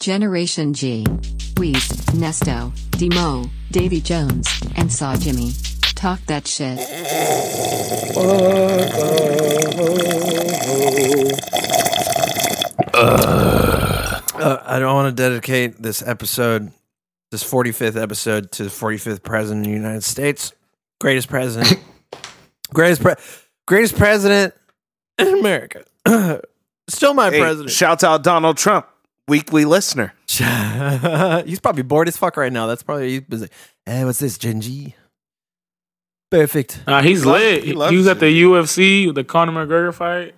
Generation G. Weez, Nesto, Demo, Davy Jones, and Saw Jimmy. Talk that shit. Uh, I don't want to dedicate this episode, this 45th episode, to the 45th president of the United States. Greatest president. greatest, pre- greatest president in America. Still my Hey, president. shouts out Donald Trump, weekly listener. he's probably bored as fuck right now. That's probably he's busy. Hey, what's this, Genji? Perfect. Nah, he's Love- lit. he He, was at it. the UFC with the Conor McGregor fight.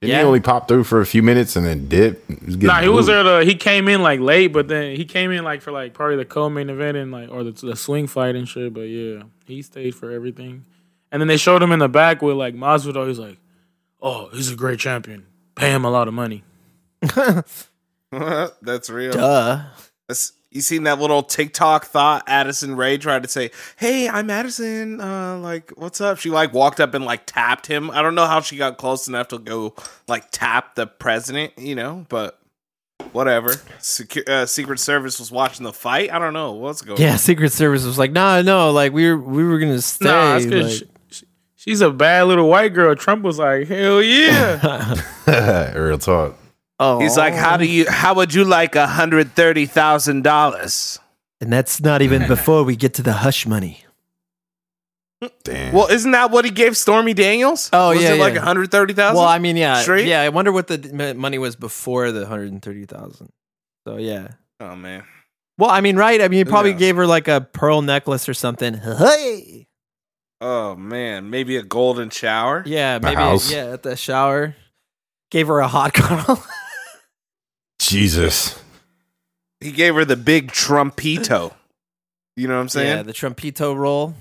Didn't Yeah. he only pop through for a few minutes and then dip? He was Nah, he was there. To, he came in like late, but then he came in like for like probably the co-main event and like or the, the swing fight and shit. But yeah, he stayed for everything. And then they showed him in the back with like Masvidal. He's like, "Oh, he's a great champion. Pay him a lot of money." That's real. Duh. That's- you seen that little TikTok thought Addison Rae tried to say, "Hey, I'm Addison. Uh, like, what's up?" She like walked up and like tapped him. I don't know how she got close enough to go like tap the president, you know, but whatever. Secu- uh, Secret Service was watching the fight. I don't know what's going. Yeah, on. Secret Service was like, nah, no, like we were we were gonna stay. Nah, like- she- she- she's a bad little white girl. Trump was like, "Hell yeah." Real talk. Oh, He's like, "How do oh. you? How would you like a hundred thirty thousand dollars?" And that's not even before we get to the hush money. Damn. Well, isn't that what he gave Stormy Daniels? Oh, was yeah, it like yeah. a hundred thirty thousand? Well, I mean, yeah, Straight? yeah. I wonder what the money was before the hundred and thirty thousand. So yeah. oh man. Well, I mean, right? I mean, he probably knows? gave her like a pearl necklace or something. Hey, Oh man, maybe a golden shower. yeah, The maybe house. yeah, at the shower. Gave her a hot girl. Jesus. He gave her the big trumpito. You know what I'm saying? yeah, the trumpito roll.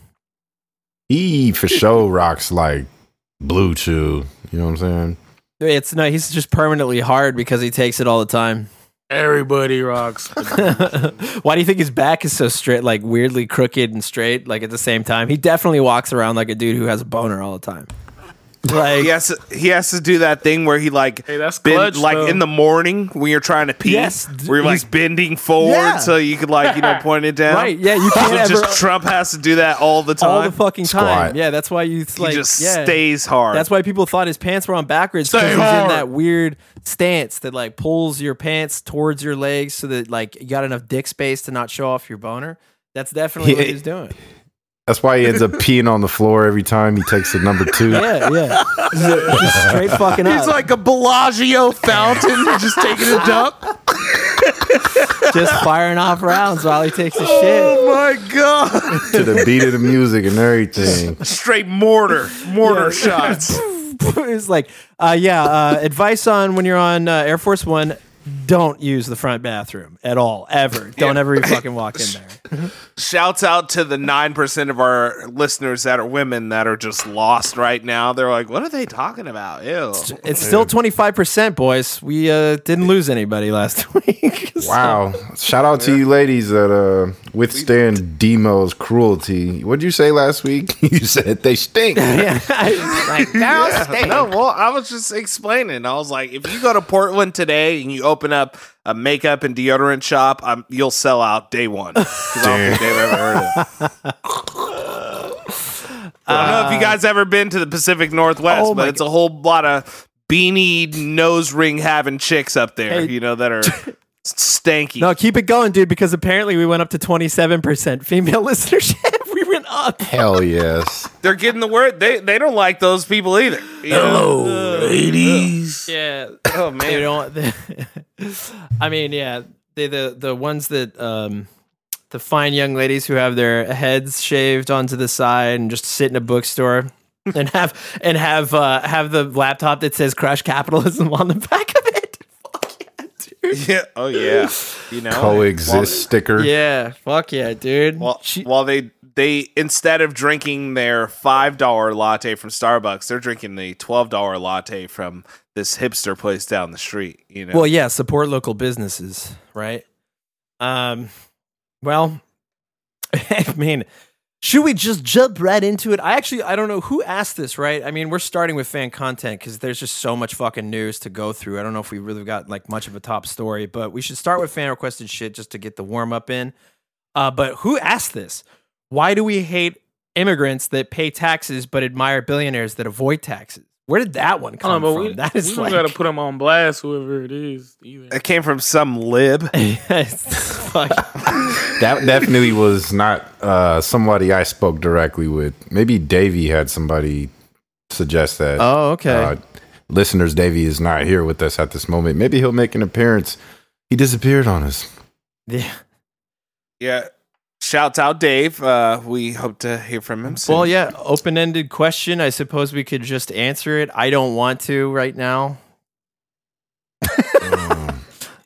He for sure rocks like BlueChew. You know what I'm saying? It's no, he's just permanently hard because he takes it all the time. Everybody rocks. Why do you think his back is so straight, like weirdly crooked and straight, like at the same time? He definitely walks around like a dude who has a boner all the time. Like, he has to, he has to do that thing where he like Hey, that's bend, clutch, like though. in the morning when you're trying to pee, Yes, where you're he's- like bending forward Yeah. so you could like you know point it down. right? Yeah, you can't ever just Trump has to do that all the time. all the fucking time. Yeah, that's why you he just yeah. stays hard. That's why people thought his pants were on backwards Stay because he's in that weird stance that like pulls your pants towards your legs so that like you got enough dick space to not show off your boner. That's definitely what he's doing. That's why he ends up peeing on the floor every time he takes the number two. Yeah, yeah. Just, just straight fucking up. He's like a Bellagio fountain, just taking a dump. just firing off rounds while he takes a shit. Oh my god! to the beat of the music and everything. Straight mortar, mortar shots. it's like, uh, yeah, uh, advice on when you're on uh, Air Force One, don't use the front bathroom at all, ever. Don't Yeah. ever fucking walk in there. Shouts out to the nine percent of our listeners that are women that are just lost right now. They're like, "What are they talking about?" Ew. It's still 25%, boys. We uh, didn't lose anybody last week. So- Wow. Shout out to you ladies that uh, withstand Demo's cruelty. What'd you say last week? you said they stink. Yeah. like, girls stink. No, well, I was just explaining. I was like, if you go to Portland today and you open up a makeup and deodorant shop, um, you'll sell out day one. I don't think they've ever heard of it. I don't know if you guys ever been to the Pacific Northwest, Oh but it's a whole lot of beanie nose ring having chicks up there, Hey. you know, that are stanky. No, keep it going, dude, because apparently we went up to 27% female listenership. We went up. Hell yes. They're getting the word. They they don't like those people either. you know? Hello, ladies. Yeah. Oh They man. don't. They, I mean, yeah, they the the ones that um, the fine young ladies who have their heads shaved onto the side and just sit in a bookstore and have and have uh, have the laptop that says "Crush Capitalism" on the back of it. Fuck yeah, dude. Yeah. Oh yeah. You know. Coexist sticker. Yeah, fuck yeah, dude. While, She- while they they instead of drinking their five dollar latte from Starbucks, they're drinking the twelve dollar latte from this hipster place down the street. You know. Well, yeah, support local businesses, right? Um, well, I mean, Should we just jump right into it? I actually I don't know who asked this, right? I mean, we're starting with fan content because there's just so much fucking news to go through. I don't know if we really got like much of a top story, but we should start with fan requested shit just to get the warm up in. Uh, but who asked this? Why do we hate immigrants that pay taxes but admire billionaires that avoid taxes? Where did that one come don't know, but from? we, that we like gotta put them on blast, whoever it is. Either. It came from some lib. It's fuck. That definitely was not uh, somebody I spoke directly with. Maybe Davey had somebody suggest that. Oh, okay. Uh, listeners, Davey is not here with us at this moment. Maybe he'll make an appearance. He disappeared on us. yeah. Yeah. Shouts out Dave. Uh, we hope to hear from him soon. Well, yeah, open ended question. I suppose we could just answer it. I don't want to right now.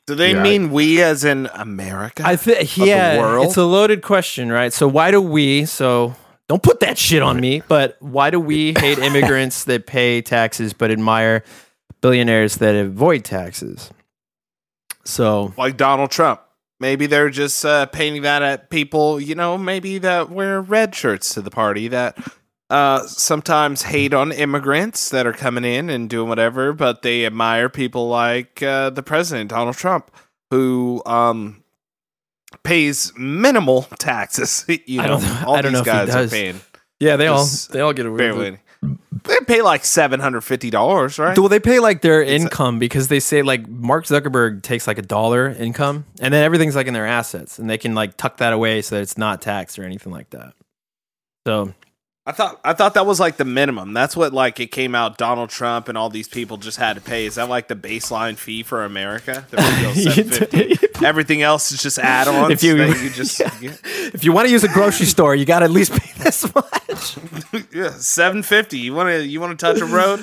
Do they Yeah. mean we as in America? I think, the yeah, world? it's a loaded question, right? So, why do we, so don't put that shit on me, but why do we hate immigrants that pay taxes but admire billionaires that avoid taxes? So, like Donald Trump. Maybe they're just uh, painting that at people, you know, maybe that wear red shirts to the party that uh, sometimes hate on immigrants that are coming in and doing whatever, but they admire people like uh, the president, Donald Trump, who um, pays minimal taxes. you know, I don't all I don't these know if he guys are paying yeah, they all, they all get away with it. They pay like seven hundred fifty dollars, right? Well, they pay like their income because they say like Mark Zuckerberg takes like a dollar income and then everything's like in their assets and they can like tuck that away so that it's not taxed or anything like that. So I thought I thought that was like the minimum. That's what like it came out. Donald Trump and all these people just had to pay. Is that like the baseline fee for America? $750? Everything else is just add-ons. If you- you just if you want to use a grocery store, you got to at least pay this much. yeah, seven fifty. You want to you want to touch a road?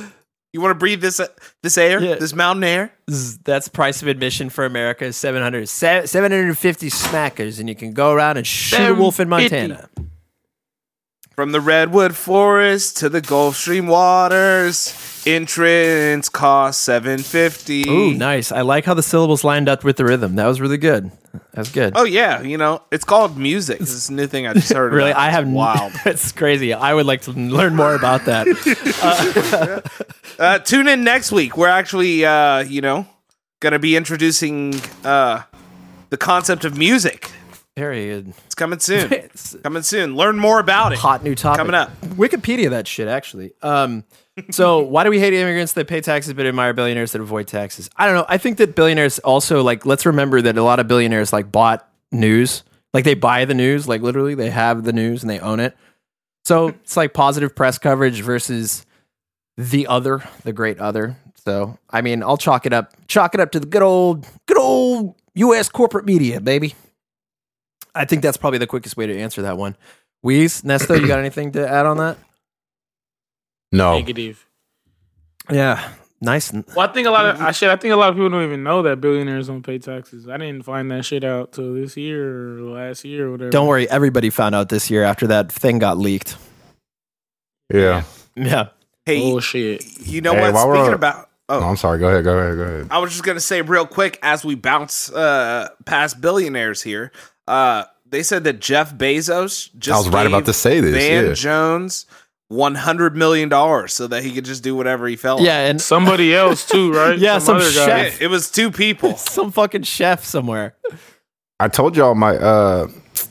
You want to breathe this this air, Yeah. this mountain air? Z- That's price of admission for America is 700 750 smackers and you can go around and shoot a wolf in 750. Montana. From the redwood forest to the Gulf Stream waters, entrance cost seven fifty. Ooh, nice. I like how the syllables lined up with the rhythm. That was really good. That's good. Oh yeah, you know it's called music. This is a new thing I just heard. really? about. I have wow. it's crazy. I would like to learn more about that. Uh, tune in next week. We're actually, uh, you know, going to be introducing uh, the concept of music. Very good. It's coming soon. It's coming soon. Learn more about it. hot new topic Coming up. Wikipedia that shit actually. Um, so why do we hate immigrants that pay taxes but admire billionaires that avoid taxes? I don't know. I think that billionaires also like. Let's remember that a lot of billionaires like bought news. Like they buy the news. Like literally, they have the news and they own it. So it's like positive press coverage versus the other, the great other. So I mean, I'll chalk it up, chalk it up to the good old, good old U.S. corporate media, baby. I think that's probably the quickest way to answer that one. Weez, Nesto, you got anything to add on that? No. Negative. Yeah, nice. Well, I think a lot of I shit. I think a lot of people don't even know that billionaires don't pay taxes. I didn't find that shit out till this year or last year or whatever. Don't worry, everybody found out this year after that thing got leaked. Yeah. Yeah, Hey, bullshit. you know Hey, what? while we're Speaking on- about. Oh, Oh, I'm sorry. Go ahead. Go ahead. Go ahead. I was just going to say real quick as we bounce uh, past billionaires here. Uh, they said that Jeff Bezos just I was right about gave to say this, Van yeah. Jones one hundred million dollars so that he could just do whatever he felt. yeah, and Somebody else too, right? Yeah, some other chef. like. it, it was two people. some fucking chef somewhere. I told y'all my uh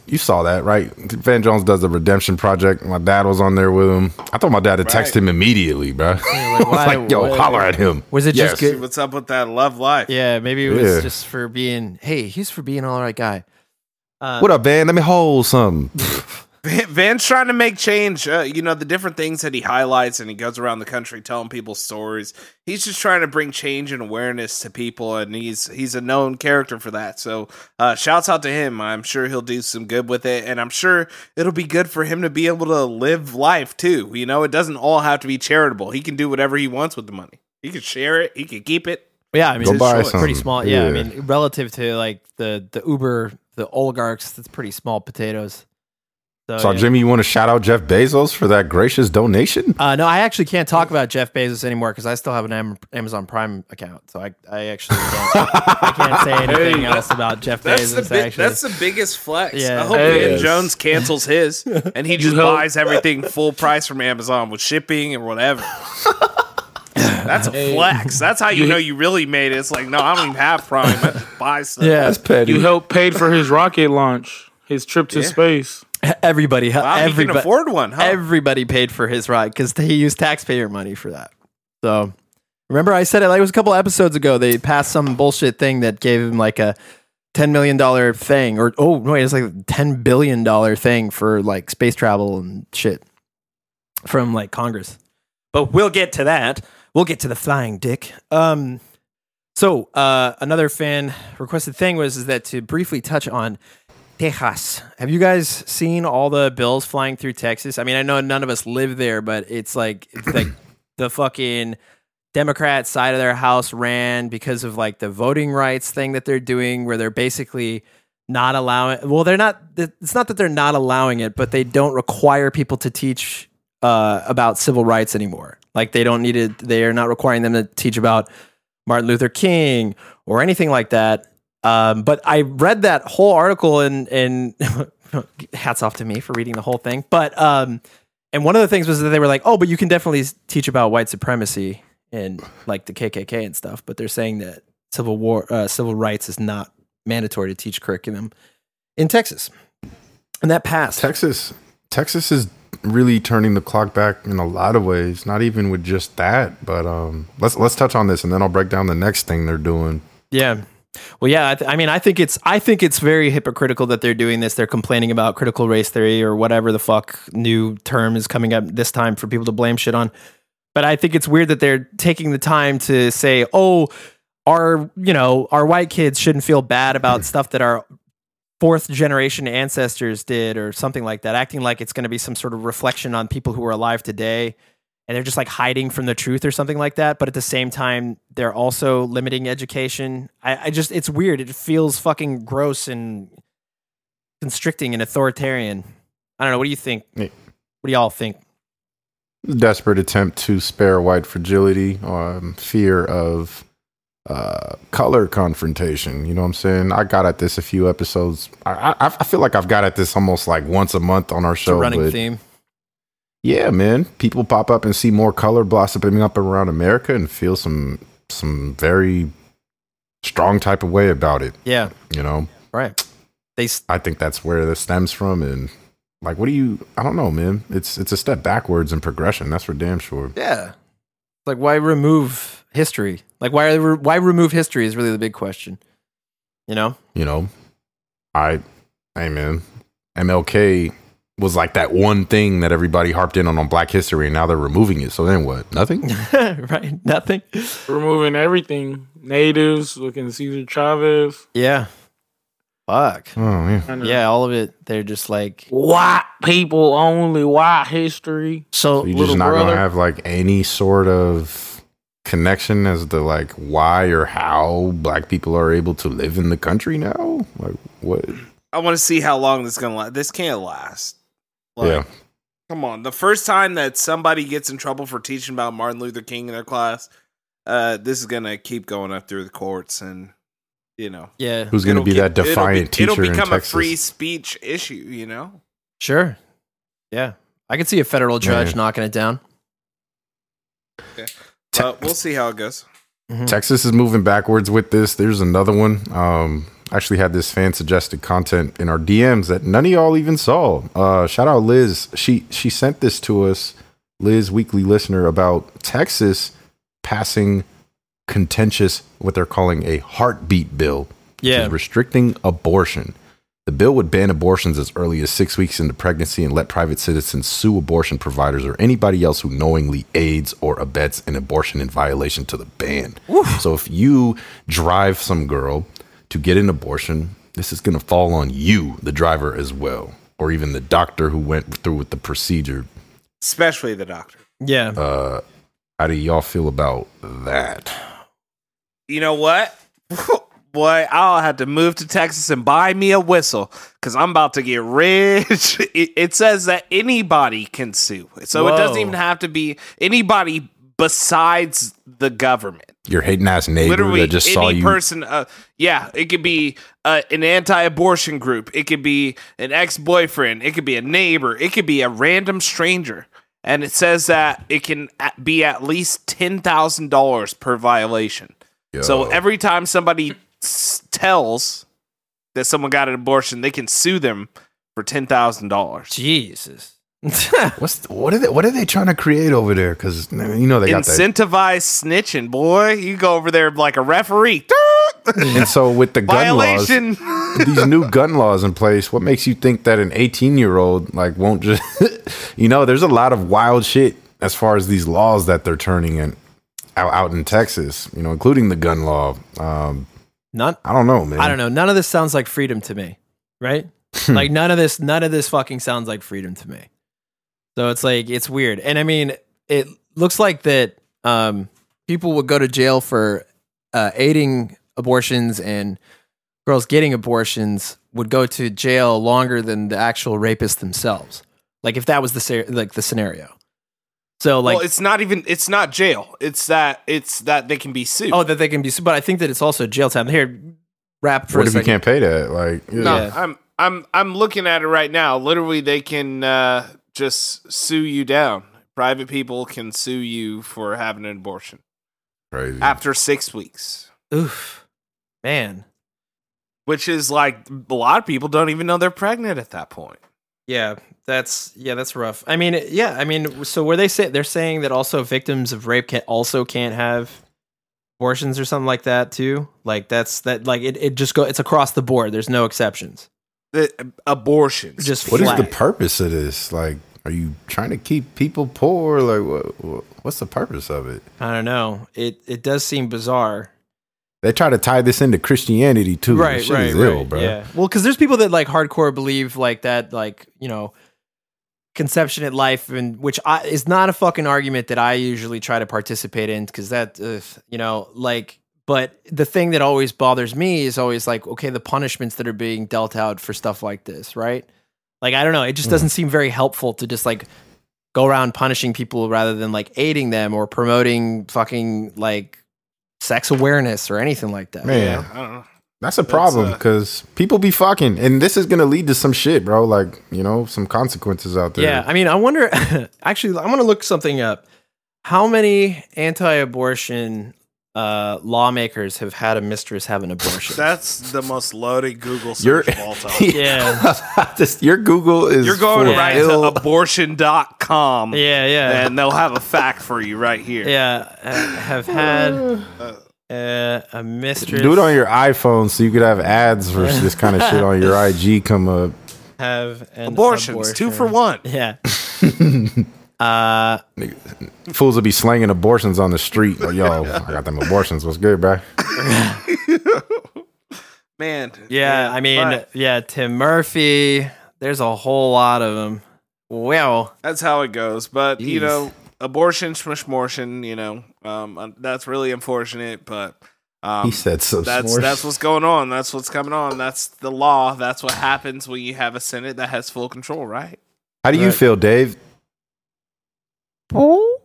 you saw that, right? Van Jones does the redemption project. My dad was on there with him. I thought my dad had text Right. him immediately, bro. like, I was why- like, yo, why- holler at him. Was it just good? What's up with that love life? Yeah, maybe it was Yeah. just for being. Hey, he's for being all right guy. Uh, What up, Van? Let me hold something. Van, Van's trying to make change. Uh, you know the different things that he highlights, and he goes around the country telling people stories. He's just trying to bring change and awareness to people, and he's he's a known character for that. So, uh, shouts out to him. I'm sure he'll do some good with it, and I'm sure it'll be good for him to be able to live life too. You know, it doesn't all have to be charitable. He can do whatever he wants with the money. He can share it. He can keep it. Yeah, I mean, it's pretty small. Yeah, I mean, relative to like the the Uber, the oligarchs, that's pretty small potatoes. So, yeah. Jimmy, you want to shout out Jeff Bezos for that gracious donation? Uh, no, I actually can't talk about Jeff Bezos anymore because I still have an Am- Amazon Prime account. So I, I actually can't, I can't say anything Hey. else about Jeff That's Bezos. the big, actually, that's the biggest flex. Yeah. I hope Hey. Van Jones cancels his and he just buys everything full price from Amazon with shipping and whatever. That's a Hey. flex. That's how you You- know you really made it. It's like, no, I don't even have Prime. I just buy stuff. yeah. That's petty. You helped paid for his rocket launch, his trip to Yeah. space. Everybody, Wow, he can everybody, afford one, huh? everybody paid for his ride because he used taxpayer money for that. So remember, I said it like it was a couple episodes ago. They passed some bullshit thing that gave him like a ten million dollar thing, or oh no, wait, it's like a ten billion dollar thing for like space travel and shit from like Congress. But we'll get to that. We'll get to the flying dick. Um, so uh, another fan requested thing was is that to briefly touch on Texas. Have you guys seen all the bills flying through Texas? I mean, I know none of us live there, but it's like it's like the fucking Democrat side of their house ran because of like the voting rights thing that they're doing, where they're basically not allowing. Well, they're not. It's not that they're not allowing it, but they don't require people to teach uh, about civil rights anymore. Like they don't need it. They are not requiring them to teach about Martin Luther King or anything like that. Um, but I read that whole article and and hats off to me for reading the whole thing. But um, and one of the things was that they were like, oh, but you can definitely teach about white supremacy and like the KKK and stuff. But they're saying that civil war, uh, civil rights is not mandatory to teach curriculum in Texas, and that passed. Texas, Texas is really turning the clock back in a lot of ways. Not even with just that, but um, let's let's touch on this, and then I'll break down the next thing they're doing. Yeah. Well, yeah. I, th- I mean, I think it's I think it's very hypocritical that they're doing this. They're complaining about critical race theory or whatever the fuck new term is coming up this time for people to blame shit on. But I think it's weird that they're taking the time to say, "Oh, our you know our white kids shouldn't feel bad about stuff that our fourth generation ancestors did or something like that," acting like it's going to be some sort of reflection on people who are alive today and they're just like hiding from the truth or something like that. But at the same time, they're also limiting education. I, I just, it's weird. It feels fucking gross and constricting and authoritarian. I don't know. What do you think? What do y'all think? Desperate attempt to spare white fragility, um, fear of uh, color confrontation. You know what I'm saying? I got at this a few episodes. I, I, I feel like I've got at this almost like once a month on our It's show. running but theme. Yeah, man. People pop up and see more color blossoming up around America and feel some some very strong type of way about it. Yeah. You know, Right. They, s- I think that's where this stems from. And like, what do you? I don't know, man. It's it's a step backwards in progression. That's for damn sure. yeah. Like, why remove history? Like, why, re- why remove history is really the big question. You know? You know, I, hey, man. MLK was like that one thing that everybody harped in on on Black History, and now they're removing it. So then what? Nothing. right. Nothing. Removing everything. Natives, looking at Cesar Chavez. Yeah. Fuck. Oh yeah. Yeah. All of it. They're just like, White people only, white history. so You're just not brother. gonna have like any sort of connection as to like why or how black people are able to live in the country now. Like what? I want to see how long this is gonna last. This can't last. Like, yeah, Come on. The first time that somebody gets in trouble for teaching about Martin Luther King in their class, uh, this is gonna keep going up through the courts, and you know, Yeah. who's gonna be get- that defiant it'll, be, teacher it'll in become a free speech issue. You know. Sure. Yeah. I could see a federal judge Yeah. knocking it down. Te- Uh, we'll see how it goes. Texas is moving backwards with this. There's another one. Um, I actually had this fan suggested content in our DMs that none of y'all even saw. Uh, shout out Liz. She she sent this to us, Liz, weekly listener, about Texas passing contentious what they're calling a heartbeat bill, which Yeah. is restricting abortion. The bill would ban abortions as early as six weeks into pregnancy and let private citizens sue abortion providers or anybody else who knowingly aids or abets an abortion in violation to the ban. So if you drive some girl to get an abortion, this is going to fall on you, the driver, as well, or even the doctor who went through with the procedure. Especially the doctor. Yeah. Uh, how do y'all feel about that? You know what? Boy, I'll have to move to Texas and buy me a whistle because I'm about to get rich. It, it says that anybody can sue, so it doesn't even have to be anybody besides the government. Your hating ass neighbor Literally, that just any saw you. person. Uh, yeah, it could be uh, an anti-abortion group. It could be an ex-boyfriend. It could be a neighbor. It could be a random stranger. And it says that it can be at least ten thousand dollars per violation. So every time somebody s- tells that someone got an abortion, they can sue them for ten thousand dollars. Jesus. What's what are they what are they trying to create over there? Because you know they got that. Incentivize snitching, boy. You go over there like a referee. And so with the gun laws, these new gun laws in place, what makes you think that an 18 year old like won't just you know, there's a lot of wild shit as far as these laws that they're turning in out, out in Texas, you know, including the gun law. Um, Not I don't know, man. I don't know. None of this sounds like freedom to me, right? like none of this, none of this fucking sounds like freedom to me. So it's like it's weird, and I mean, it looks like that um, people would go to jail for uh, aiding abortions, and girls getting abortions would go to jail longer than the actual rapists themselves. Like if that was the ser- like the scenario. So like well, it's not even. It's not jail. It's that. It's that they can be sued. oh that they can be, sued. but I think that it's also jail time. Here, rap for What a if you can't pay that? Like, yeah. no, yeah. I'm. I'm. I'm looking at it right now. Literally, they can uh, just sue you down. Private people can sue you for having an abortion crazy. after six weeks, Oof, man. which is like a lot of people don't even know they're pregnant at that point. Yeah, that's yeah, that's rough. I mean, yeah, I mean, so where they say they're saying that also victims of rape can also can't have abortions or something like that too. Like that's that like it, it just go it's across the board. There's no exceptions. The abortions. Just What is flat. the purpose of this? Like, are you trying to keep people poor? Like, what, what, what's the purpose of it? I don't know. It it does seem bizarre. They try to tie this into Christianity too. This shit is ill, bro. Yeah. Well, because there's people that like hardcore believe like that, like you know, conception at life, and which I, is not a fucking argument that I usually try to participate in because that, ugh, you know, like. But the thing that always bothers me is always like, okay, the punishments that are being dealt out for stuff like this, right? Like, I don't know. It just doesn't mm. seem very helpful to just like go around punishing people rather than like aiding them or promoting fucking like sex awareness or anything like that. Man, I don't know. That's a problem uh, because people be fucking, and this is gonna lead to some shit, bro. Like you know, some consequences out there. Yeah, I mean, I wonder. actually, I'm going to look something up. How many anti-abortion uh, lawmakers have had a mistress have an abortion? That's the most loaded Google You're- search of all time. yeah, This- your Google is You're going full of right ill- to abortion.com. yeah, yeah, And they'll have a fact for you right here. yeah. uh, have had uh, a mistress. Do it on your iPhone so you could have ads for this kind of shit on your IG come up. have an Abortions, two for one. Yeah. uh, Fools will be slanging abortions on the street. Like, yo, I got them abortions. What's good, bro? Man. yeah. man, I mean, but yeah. Tim Murphy. There's a whole lot of them. Well, that's how it goes. But, you know, abortion, smishmortion, you know, um, uh, that's really unfortunate. But um, He said so. that's that's what's going on. That's what's coming on. That's the law. That's what happens when you have a Senate that has full control, right? How do you Right. feel, Dave? Oh,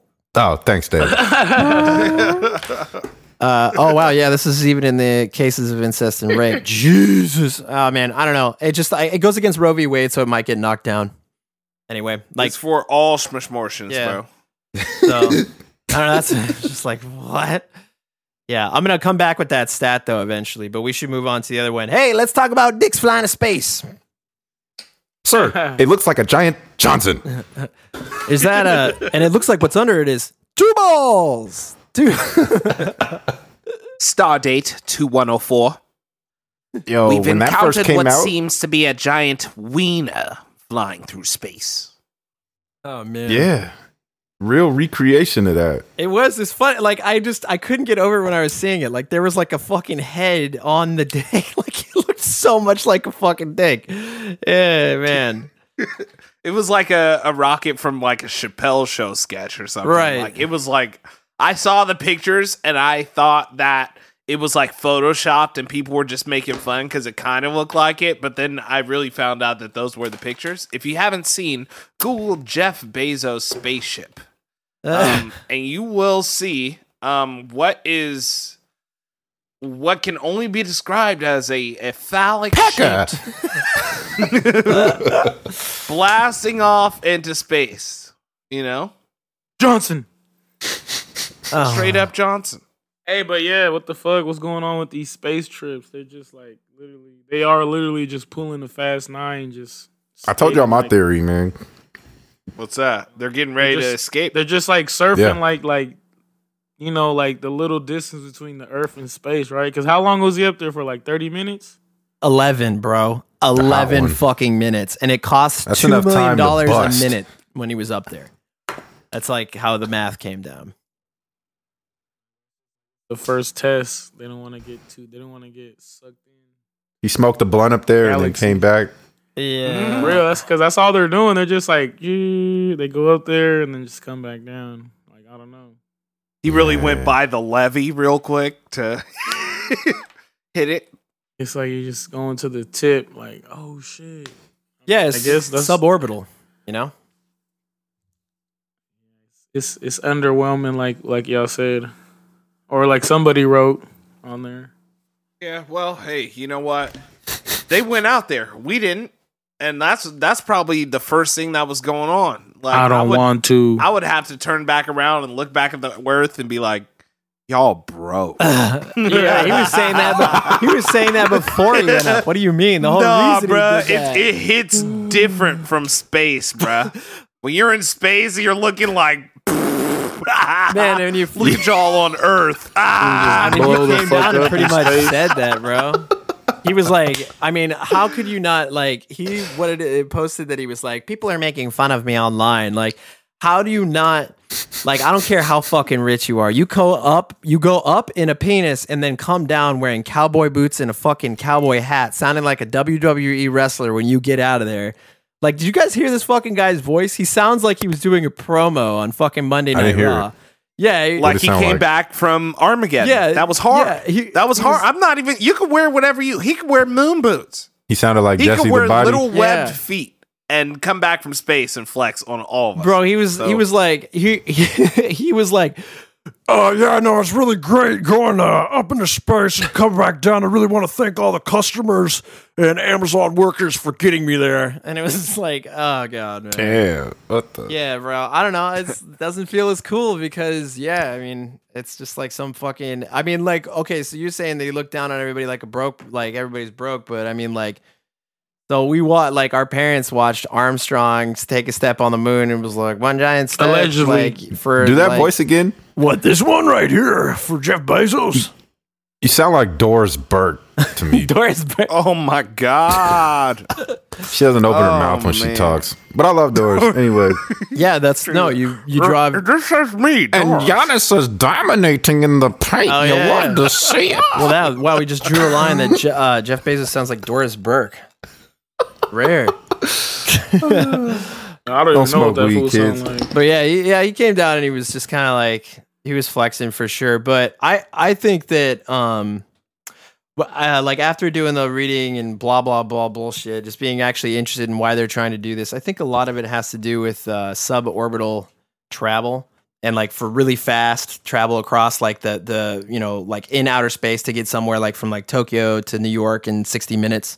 thanks, Dave. Uh, oh wow, yeah, this is even in the cases of incest and rape. Jesus, oh man, I don't know. It just I, it goes against Roe v. Wade, so it might get knocked down. Anyway, like it's for all smishmortions, Yeah. bro. so, I don't know. That's just like what? Yeah, I'm gonna come back with that stat though eventually, but we should move on to the other one. Hey, let's talk about dicks flying to space. Sir, it looks like a giant Johnson. Is that a? And it looks like what's under it is two balls. Two. Stardate 2104. Yo, We've when that first encountered came what out, seems to be a giant wiener flying through space. oh man. yeah, real recreation of that. It was this fun. Like I just I couldn't get over it when I was seeing it. Like there was like a fucking head on the dick. like it looked so much like a fucking dick. Yeah, man. It was like a, a rocket from like a Chappelle show sketch or something. Right. Like it was like I saw the pictures and I thought that it was like photoshopped and people were just making fun because it kind of looked like it. But then I really found out that those were the pictures. If you haven't seen, Google Jeff Bezos spaceship, um, and you will see um, what is what can only be described as a, a phallic shaped blasting off into space. You know, Johnson. Oh. straight up Johnson. Hey, but yeah, what the fuck? What's going on with these space trips? They're just like literally, they are literally just pulling the Fast Nine. Just I told y'all my like, theory, man. What's that? They're getting ready to just- escape. They're just like surfing, Yeah. like like you know, like the little distance between the Earth and space, right? Because how long was he up there for? Like thirty minutes. 11, bro. 11 fucking minutes. And it cost That's 2 enough million time to dollars a minute when he was up there. That's like how the math came down. The first test, they don't want to get too. They don't want to get sucked in. He smoked a blunt up there and then came back. Yeah. For real, that's because that's all they're doing. They're just like, "Yeah," they go up there and then just come back down. Like I don't know. he really Yeah. went by the levee real quick to hit it. It's like you're just going to the tip. Like, oh shit. Yeah, it's I guess that's- suborbital, you know? It's it's underwhelming, like like y'all said, or like somebody wrote on there. Yeah, well, hey, you know what? They went out there. We didn't. And that's that's probably the first thing that was going on. Like I don't would, want to. I would have to turn back around and look back at the earth and be like, Y'all broke. yeah, he was saying that. He was saying that before he went up. What do you mean? The whole nah, reason he bruh, did that. it, it hits different from space, bruh. when you're in space, you're looking like Man, and you look at y'all on Earth. Ah, I mean, Blow he the came down and pretty much said that, bro. He was like, I mean, how could you not like? He what it, it posted that he was like, people are making fun of me online. Like, how do you not? Like, I don't care how fucking rich you are. You go up, you go up in a penis, and then come down wearing cowboy boots and a fucking cowboy hat, sounding like a WWE wrestler when you get out of there. Like, did you guys hear this fucking guy's voice? He sounds like he was doing a promo on fucking Monday Night Raw. It. Yeah, he- like he came like? back from Armageddon. Yeah, that was hard. yeah, he- that was he hard. was- I'm not even. You could wear whatever you. He could wear moon boots. He sounded like He Jesse could the wear Body. little webbed Yeah. feet and come back from space and flex on all of us. bro he was he was like he he, he was like Uh, yeah, no, it's really great going uh, up into space and coming back down. I really want to thank all the customers and Amazon workers for getting me there. and it was just like oh god man Yeah, what the? yeah bro i don't know it doesn't feel as cool because yeah i mean it's just like some fucking i mean like okay so you're saying that you look down on everybody like a broke like everybody's broke but i mean like so we watched like our parents watched Armstrong take a step on the moon and was like one giant step Allegedly. like for Do that like- voice again. What, this one right here for Jeff Bezos? You sound like Doris Burke to me. Doris Burke. Oh my god! she doesn't open her Oh, mouth when she talks. But I love Doris anyway. yeah that's no you you drive this is me. and Doris. Giannis is dominating in the paint. Oh, you yeah. love to see it. Well, that wow, we just drew a line that Je- uh, Jeff Bezos sounds like Doris Burke. Rare, I don't, Don't even know what that weed, fool kids. sound like. but yeah, he, yeah, he came down and he was just kind of like he was flexing for sure. But I, I think that um, but, uh, like after doing the reading and blah blah blah bullshit, just being actually interested in why they're trying to do this, I think a lot of it has to do with uh, suborbital travel and like for really fast travel across like the the you know like in outer space to get somewhere like from like Tokyo to New York in 60 minutes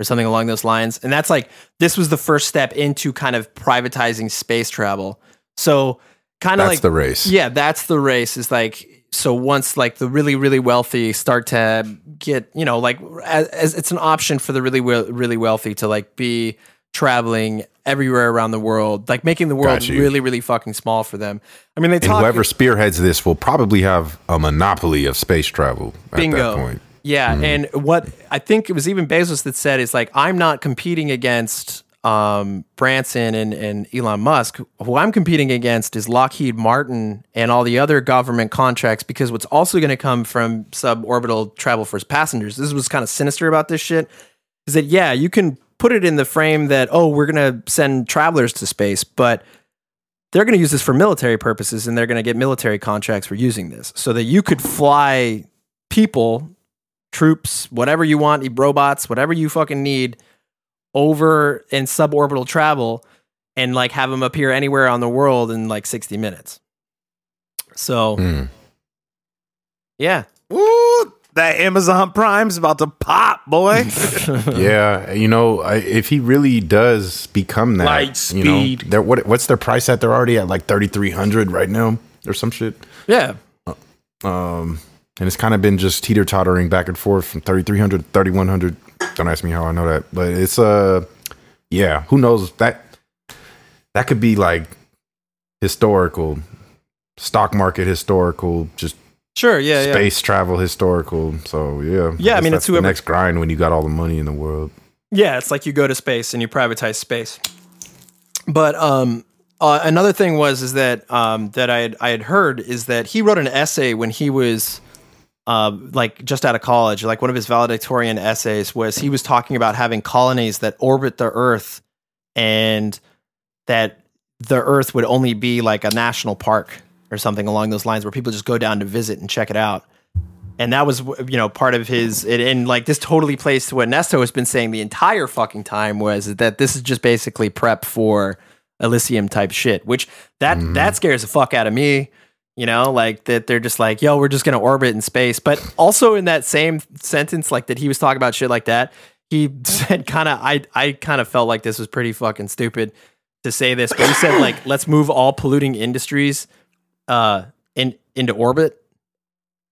or something along those lines. And that's like this was the first step into kind of privatizing space travel. So kind of like the race. yeah, that's the race. Is like so once like the really really wealthy start to get you know like as, as it's an option for the really really wealthy to like be traveling everywhere around the world, like making the world really really fucking small for them. I mean, they talk whoever spearheads this will probably have a monopoly of space travel at bingo. Yeah, Mm-hmm. and what I think it was even Bezos that said is like I'm not competing against um, Branson and, and Elon Musk. Who I'm competing against is Lockheed Martin and all the other government contracts because what's also going to come from suborbital travel for passengers. This was kind of sinister about this shit is that yeah, you can put it in the frame that oh we're going to send travelers to space, but they're going to use this for military purposes and they're going to get military contracts for using this so that you could fly people, troops, whatever you want, robots, whatever you fucking need, over in suborbital travel, and like have them appear anywhere on the world in like sixty minutes. So Hmm. yeah, Woo! That Amazon Prime's about to pop, boy. Yeah, you know, I, if he really does become that, Light you know, speed. they're, what what's their price at? They're already at like thirty three hundred right now, or some shit. yeah, Um, and it's kind of been just teeter tottering back and forth from 3300 to 3100. Don't ask me how I know that, but it's uh, yeah, who knows that that could be like historical, stock market historical, just sure, yeah, yeah. space travel historical. So yeah, Yeah, I guess mean, it's whoever- the next grind when you got all the money in the world. Yeah, it's like you go to space and you privatize space. But um, uh, another thing was is that um, that I had I had heard is that he wrote an essay when he was uh, like just out of college. Like one of his valedictorian essays was he was talking about having colonies that orbit the Earth, and that the Earth would only be like a national park or something along those lines, where people just go down to visit and check it out and that was you know part of his it, and like this totally plays to what Nesto has been saying the entire fucking time was that this is just basically prep for Elysium type shit, which that that scares the fuck out of me. You know, like that they're just like, yo, we're just gonna orbit in space. But also in that same sentence, like that he was talking about shit like that, he said kind of I I kind of felt like this was pretty fucking stupid to say this, but he said like let's move all polluting industries uh in into orbit.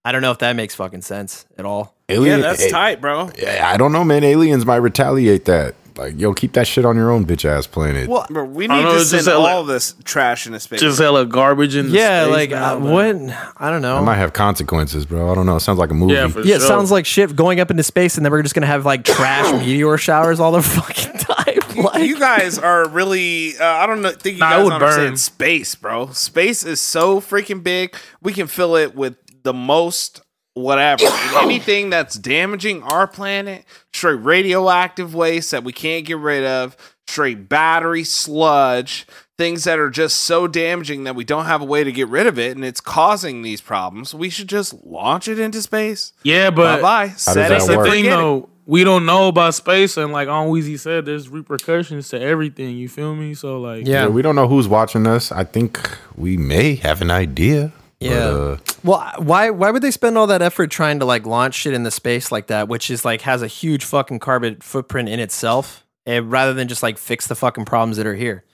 I don't know if that makes fucking sense at all. yeah, Alien- that's eh, tight, bro. Yeah, I don't know, man. Aliens might retaliate that. Like, yo, keep that shit on your own bitch ass planet. Well, Bro, we need know, to send just a- all this trash into space. Just hella garbage in yeah, space Yeah, like now, uh, what? I don't know. know. might have consequences, bro. I don't know. It sounds like a movie. Yeah, for yeah, it sure. sounds like shit going up into space, and then we're just gonna have like trash meteor showers all the fucking time. Like, you guys are really uh, I don't know think you Nah, it guys would understand burn. space, bro. Space is so freaking big. We can fill it with the most whatever. Anything that's damaging our planet, straight radioactive waste that we can't get rid of, straight battery sludge, things that are just so damaging that we don't have a way to get rid of it and it's causing these problems. We should just launch it into space. Yeah, but bye. Set that it that's the thing, though. We don't know about space, and like on Weezy said, there's repercussions to everything. You feel me? So like, Yeah. Yeah, we don't know who's watching us. I think we may have an idea. But, Yeah. uh, well, why why would they spend all that effort trying to like launch shit into space like that, which is like has a huge fucking carbon footprint in itself, eh, rather than just like fix the fucking problems that are here?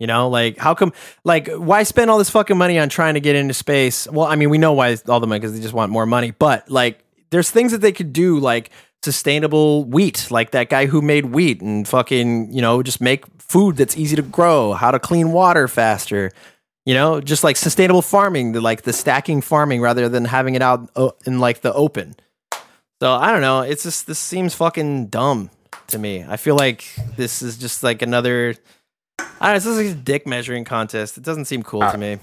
You know, like how come, like, why spend all this fucking money on trying to get into space? Well, I mean, we know why all the money because they just want more money, but like, there's things that they could do, like sustainable wheat, like that guy who made wheat and fucking, you know, just make food that's easy to grow, how to clean water faster, you know, just like sustainable farming, the, like the stacking farming rather than having it out uh, in like the open. So I don't know. It's just this seems fucking dumb to me. I feel like this is just like another. I don't know, it's just like a dick measuring contest. It doesn't seem cool to me.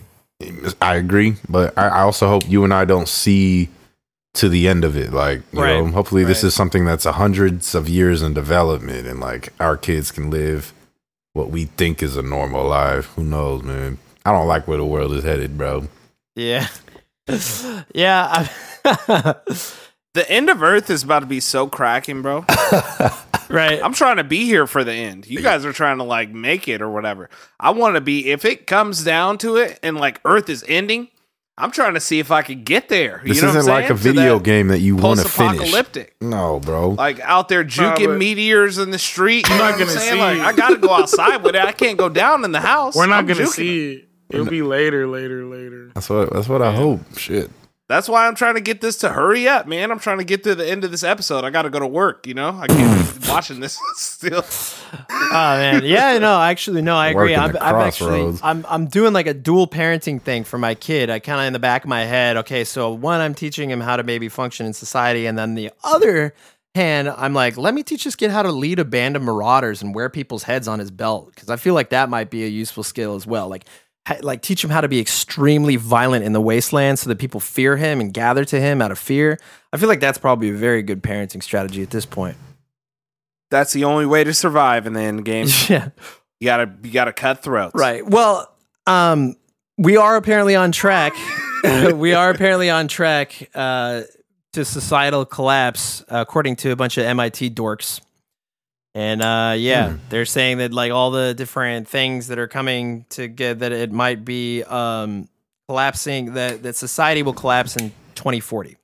I agree, but I, I also hope you and I don't see to the end of it. Like, you Right, know, hopefully this is something that's a hundreds of years in development, and like our kids can live what we think is a normal life. Who knows, man? I don't like where the world is headed, bro. Yeah, yeah, I, The end of Earth is about to be so cracking, bro. right. I'm trying to be here for the end. You guys are trying to like make it or whatever. I want to be if it comes down to it and like Earth is ending. I'm trying to see if I could get there. This you know what I'm isn't like a saying? To video that game that you want to finish. Post-apocalyptic. No, bro. Like out there juking but- meteors in the street. You know not I'm gonna see Like. I gotta go outside with it. I can't go down in the house. we're not I'm gonna juking see it. It'll be later, later, later. That's what. That's what I hope. Shit. That's why I'm trying to get this to hurry up, man. I'm trying to get to the end of this episode. I got to go to work. You know, I can't be watching this still. Oh man, yeah, no, actually, no, I agree. I'm, I'm actually, I'm, I'm doing like a dual parenting thing for my kid. I kind of in the back of my head. Okay, so one, I'm teaching him how to maybe function in society, and then the other hand, I'm like, let me teach this kid how to lead a band of marauders and wear people's heads on his belt because I feel like that might be a useful skill as well. Like, ha- like teach him how to be extremely violent in the wasteland so that people fear him and gather to him out of fear. I feel like that's probably a very good parenting strategy at this point. That's the only way to survive in the end game. yeah. You gotta, you gotta cut throats. Right. Well, um, we are apparently on track. we are apparently on track uh, to societal collapse, according to a bunch of MIT dorks. And uh, yeah, they're saying that like all the different things that are coming to get that it might be um, collapsing that that society will collapse in 2040.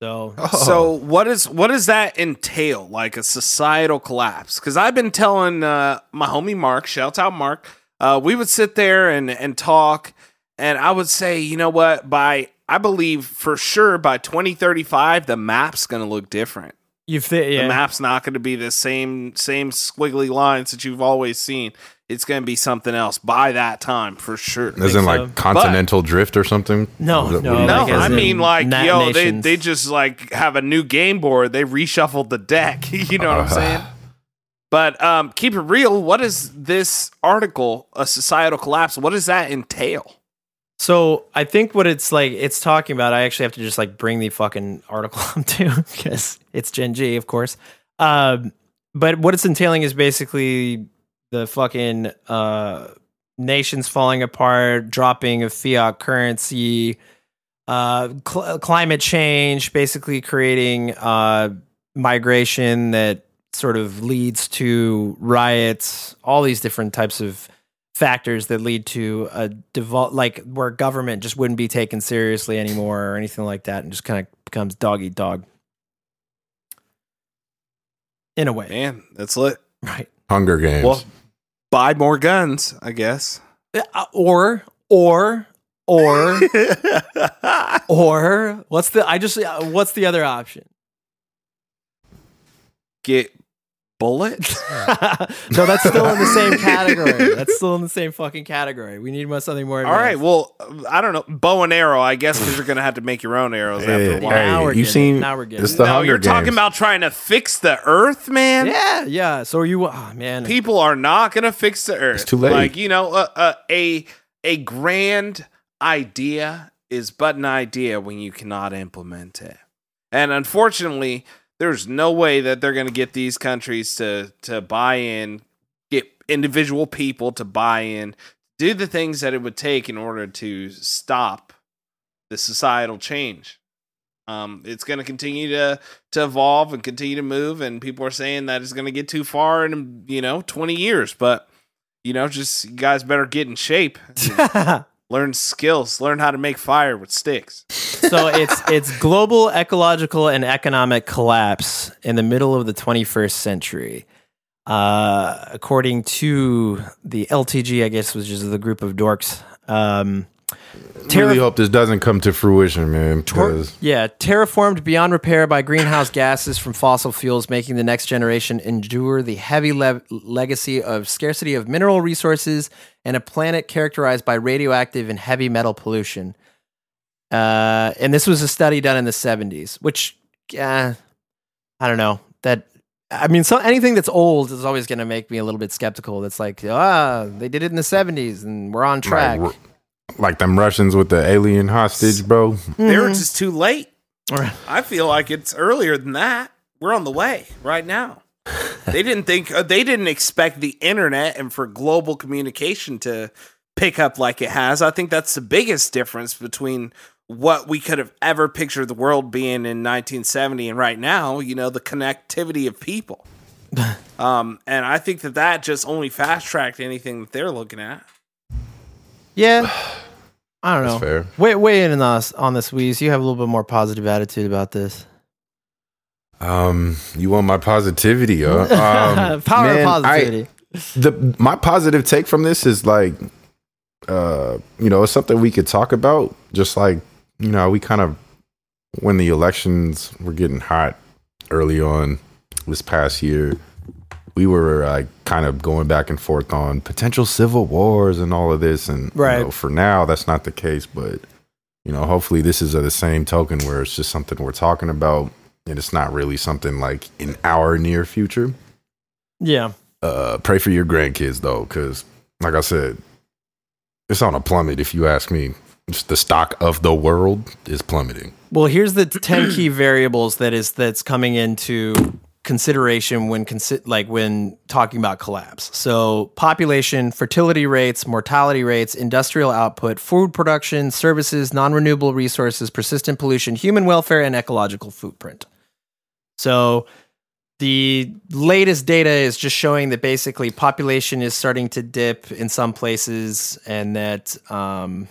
So So what is what does that entail? Like a societal collapse? Because I've been telling uh, my homie Mark, shouts out Mark. Uh, we would sit there and and talk, and I would say, you know what? By I believe for sure by 2035, the map's going to look different. You fit yeah. The map's not going to be the same same squiggly lines that you've always seen. It's going to be something else by that time for sure. As in like so. continental drift or something? No, What- what no, No, like mean? as I mean like nat yo, they nations. they just like have a new game board. They reshuffled the deck. you know what I'm saying? But um, keep it real. What is this article? A societal collapse. What does that entail? So I think what it's like, it's talking about. I actually have to just like bring the fucking article up too because it's Gen G, of course. Um, but what it's entailing is basically the fucking uh, nations falling apart, dropping of fiat currency, uh, cl- climate change, basically creating uh, migration that sort of leads to riots, all these different types of factors that lead to a devol- like where government just wouldn't be taken seriously anymore or anything like that and just kind of becomes dog eat dog in a way Man, that's lit. right Hunger Games. Well, buy more guns, I guess. Uh, or or or or what's the i just uh, what's the other option Get bullets. no that's still in the same category that's still in the same fucking category we need more- something more All right. Well, I don't know. Bow and arrow, I guess, because you're gonna have to make your own arrows after a while. hey, Now we're you getting seen? it. Now we're getting it's it. the no, Hunger you're talking about trying to fix the Earth, man. yeah yeah so are you oh man people are not going to fix the earth. It's too late. Like you know, a a a, a grand idea is but an idea when you cannot implement it. And unfortunately, there's no way that they're going to get these countries to to buy in, get individual people to buy in, do the things that it would take in order to stop the societal change. Um, it's going to continue to to evolve and continue to move, and people are saying that it's going to get too far in you know twenty years. But you know, just you guys better get in shape, learn skills, learn how to make fire with sticks. so it's it's global ecological and economic collapse in the middle of the 21st century. Uh, according to the LTG, I guess, which is the group of dorks. Um, really hope this doesn't come to fruition, man. Yeah, terraformed beyond repair by greenhouse gases from fossil fuels, making the next generation endure the heavy le- legacy of scarcity of mineral resources and a planet characterized by radioactive and heavy metal pollution. Uh, and this was a study done in the 70s, which, uh, I don't know. That I mean, so anything that's old is always going to make me a little bit skeptical. That's like, ah, they did it in the 70s and we're on track. Like, like them Russians with the alien hostage, bro. They were just too late. I feel like it's earlier than that. We're on the way right now. they didn't think uh, they didn't expect the internet and for global communication to pick up like it has. I think that's the biggest difference between what we could have ever pictured the world being in 1970 and right now, you know, the connectivity of people. um, and I think that that just only fast tracked anything that they're looking at. Yeah. I don't know. That's fair. Wait, weigh in on this, on this, Weez. You have a little bit more positive attitude about this. Um, you want my positivity, huh? Um, Power man, of positivity. I, the my positive take from this is like, uh, you know, it's something we could talk about. Just like you know, we kind of when the elections were getting hot early on this past year, we were like kind of going back and forth on potential civil wars and all of this. And you know, for now, that's not the case. But you know, hopefully, this is of the same token where it's just something we're talking about, and it's not really something like in our near future. yeah. Uh, pray for your grandkids though, because like I said, it's on a plummet. If you ask me, Just the stock of the world is plummeting. Well, here's the 10 key variables that is that's coming into consideration when consi- like when talking about collapse. So population, fertility rates, mortality rates, industrial output, food production, services, non-renewable resources, persistent pollution, human welfare and ecological footprint. So the latest data is just showing that basically population is starting to dip in some places and that um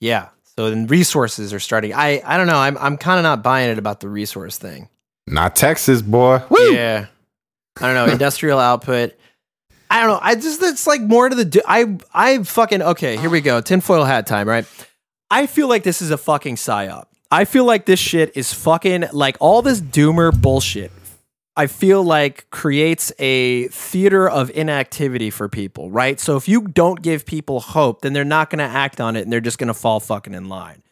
yeah, so then resources are starting. I I don't know. I'm I'm kind of not buying it about the resource thing. Not Texas, boy. Woo! Yeah. I don't know. Industrial output. I don't know. I just it's like more to the. do- I I fucking okay. Here we go. Tinfoil hat time. Right. I feel like this is a fucking psyop. I feel like this shit is fucking like all this doomer bullshit. I feel like creates a theater of inactivity for people, right? So if you don't give people hope, then they're not going to act on it and they're just going to fall fucking in line.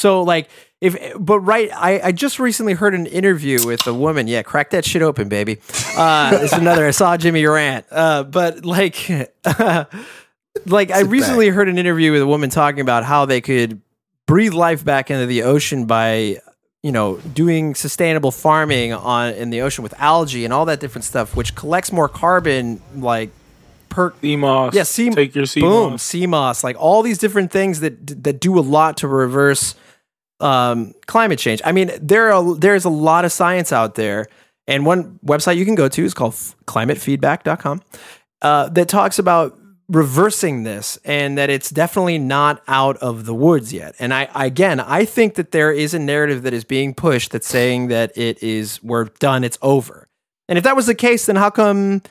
So like if but right, I, I just recently heard an interview with a woman. Yeah, crack that shit open, baby. Uh, it's another. I saw Jimmy rant. Uh, but like, like I recently heard an interview with a woman talking about how they could breathe life back into the ocean by you know doing sustainable farming on in the ocean with algae and all that different stuff, which collects more carbon like per Sea moss. yeah, sea, Take your sea boom, moss. sea moss, like all these different things that that do a lot to reverse um, climate change. I mean, there are there's a lot of science out there, and one website you can go to is called climatefeedback.com uh, that talks about reversing this and that it's definitely not out of the woods yet. And I again, I think that there is a narrative that is being pushed that's saying that it is we're done, it's over. And if that was the case, then how come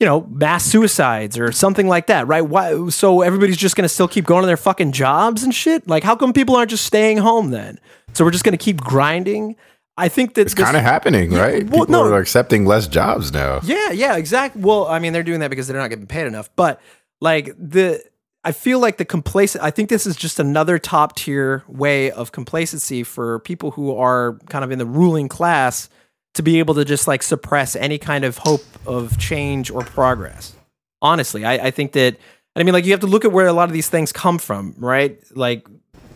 you know, mass suicides or something like that, right? Why? So everybody's just going to still keep going to their fucking jobs and shit. Like, how come people aren't just staying home then? So we're just going to keep grinding. I think that It's kind of happening, right? well, People no. are accepting less jobs now. Yeah, yeah, exactly. Well, I mean, they're doing that because they're not getting paid enough. But like the, I feel like the complacent. I think this is just another top tier way of complacency for people who are kind of in the ruling class to be able to just like suppress any kind of hope of change or progress. Honestly, I, I think that. I mean, like you have to look at where a lot of these things come from, right? Like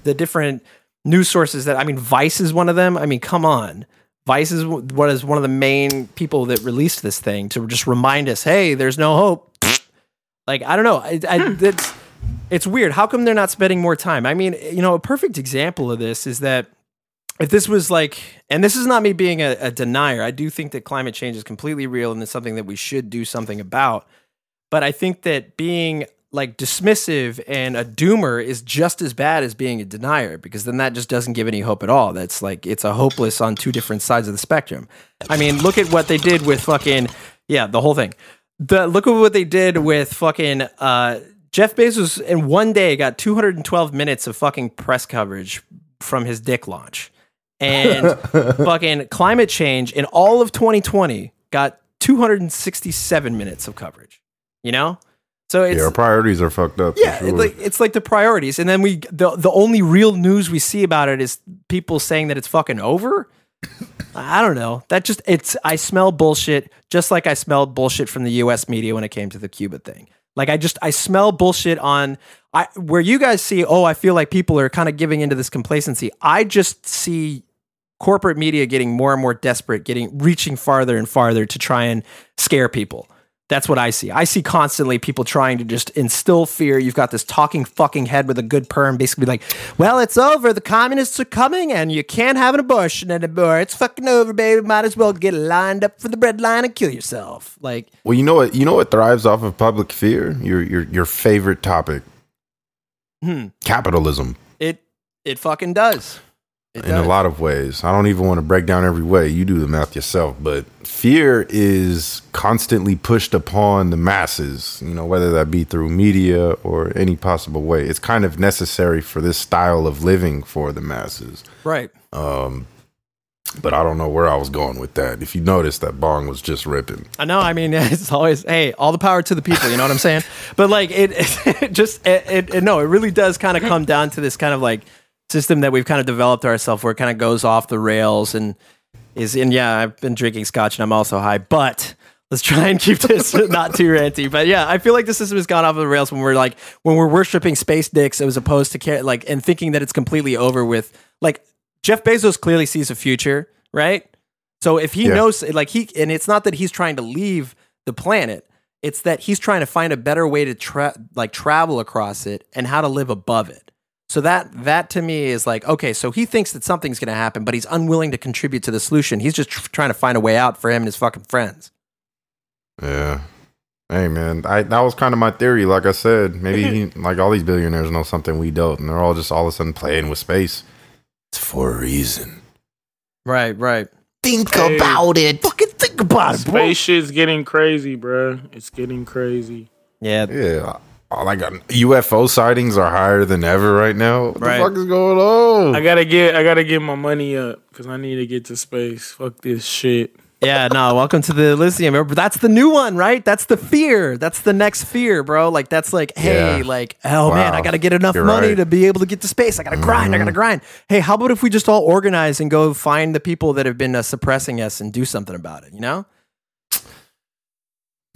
the different news sources that I mean, Vice is one of them. I mean, come on. Vice is what is one of the main people that released this thing to just remind us, hey, there's no hope. Like I don't know, I, I, hmm. it's it's weird. How come they're not spending more time? I mean, you know, a perfect example of this is that if this was like, and this is not me being a, a denier, I do think that climate change is completely real and it's something that we should do something about. But I think that being like dismissive and a doomer is just as bad as being a denier because then that just doesn't give any hope at all. That's like it's a hopeless on two different sides of the spectrum. I mean, look at what they did with fucking yeah, the whole thing. The look at what they did with fucking uh Jeff Bezos in one day got 212 minutes of fucking press coverage from his dick launch. And fucking climate change in all of 2020 got 267 minutes of coverage. You know? So it's yeah, our priorities are fucked up. yeah, sure. it's like it's like the priorities, and then we the the only real news we see about it is people saying that it's fucking over. I don't know. That just it's I smell bullshit, just like I smelled bullshit from the U.S. media when it came to the Cuba thing. Like I just I smell bullshit on I where you guys see. Oh, I feel like people are kind of giving into this complacency. I just see corporate media getting more and more desperate, getting reaching farther and farther to try and scare people. That's what I see. I see constantly people trying to just instill fear. You've got this talking fucking head with a good perm, basically like, well, it's over. The communists are coming and you can't have an abortion anymore. It's fucking over, baby. Might as well get lined up for the bread line and kill yourself. Like, well, you know what? You know what thrives off of public fear? Your your your favorite topic, hmm, capitalism. it it fucking does. It in does. a lot of ways. I don't even want to break down every way. You do the math yourself. But fear is constantly pushed upon the masses, you know, whether that be through media or any possible way. It's kind of necessary for this style of living for the masses. Right. Um, but I don't know where I was going with that. If you noticed, that bong was just ripping. I know. I mean, it's always hey, all the power to the people. You know what I'm saying? But like, it, it just it, it, it no, it really does kind of come down to this kind of like system that we've kind of developed ourselves, where it kind of goes off the rails and is. And yeah, I've been drinking scotch and I'm also high, but. Let's try and keep this not too ranty, but yeah, I feel like the system has gone off the rails when we're like when we're worshiping space dicks as opposed to care, like and thinking that it's completely over with. Like Jeff Bezos clearly sees a future, right? So if he Yeah. knows, like he, and it's not that he's trying to leave the planet. It's that he's trying to find a better way to tra- like travel across it and how to live above it. So that that to me is like okay. So he thinks that something's going to happen, but he's unwilling to contribute to the solution. He's just tr- trying to find a way out for him and his fucking friends. Yeah. Hey man, I that was kind of my theory. Like I said, maybe he, like all these billionaires know something we don't, and they're all just all of a sudden playing with space. It's for a reason. Right, right. Think Hey. about it. Fucking think about it, bro. Space shit's getting crazy, bro. It's getting crazy. Yeah, Yeah, like UFO sightings are higher than ever right now. What Right. the fuck is going on? I gotta get I gotta get my money up because I need to get to space. Fuck this shit. yeah. No, welcome to the Elysium. Remember, That's the new one, right? That's the fear. That's the next fear, bro. Like that's like, hey, Yeah. like, oh man, I got to get enough You're money right. Mm-hmm. to be able to get to space. I got to grind. I got to grind. Hey, how about if we just all organize and go find the people that have been uh, suppressing us and do something about it? You know.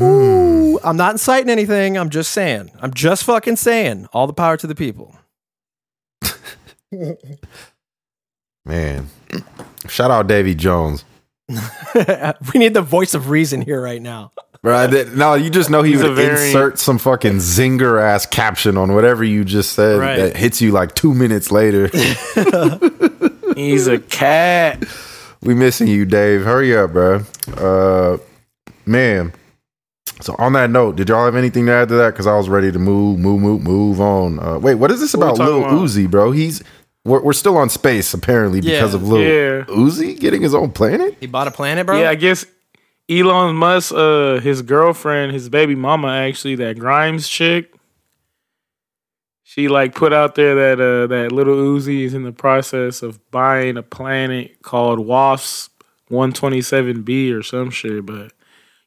Hmm. Ooh, I'm not inciting anything. I'm just saying. I'm just fucking saying. All the power to the people. Man, shout out Davy Jones. we need the voice of reason here right now. Bro, I did, no, you just know he He's would very- insert some fucking zinger ass caption on whatever you just said Right. that hits you like two minutes later. He's a cat. we missing you, Dave. Hurry up, bro. Uh, man. So on that note, did y'all have anything to add to that? Because I was ready to move, move, move, move on. Uh, wait, what is this What about talking Lil about? Uzi, bro? He's we're, we're still on space apparently because Yeah. of Lil Yeah. Uzi getting his own planet. He bought a planet, bro. Yeah, I guess Elon Musk, uh, his girlfriend, his baby mama, actually, that Grimes chick. She like put out there that uh, that little Uzi is in the process of buying a planet called WASP 127b or some shit. But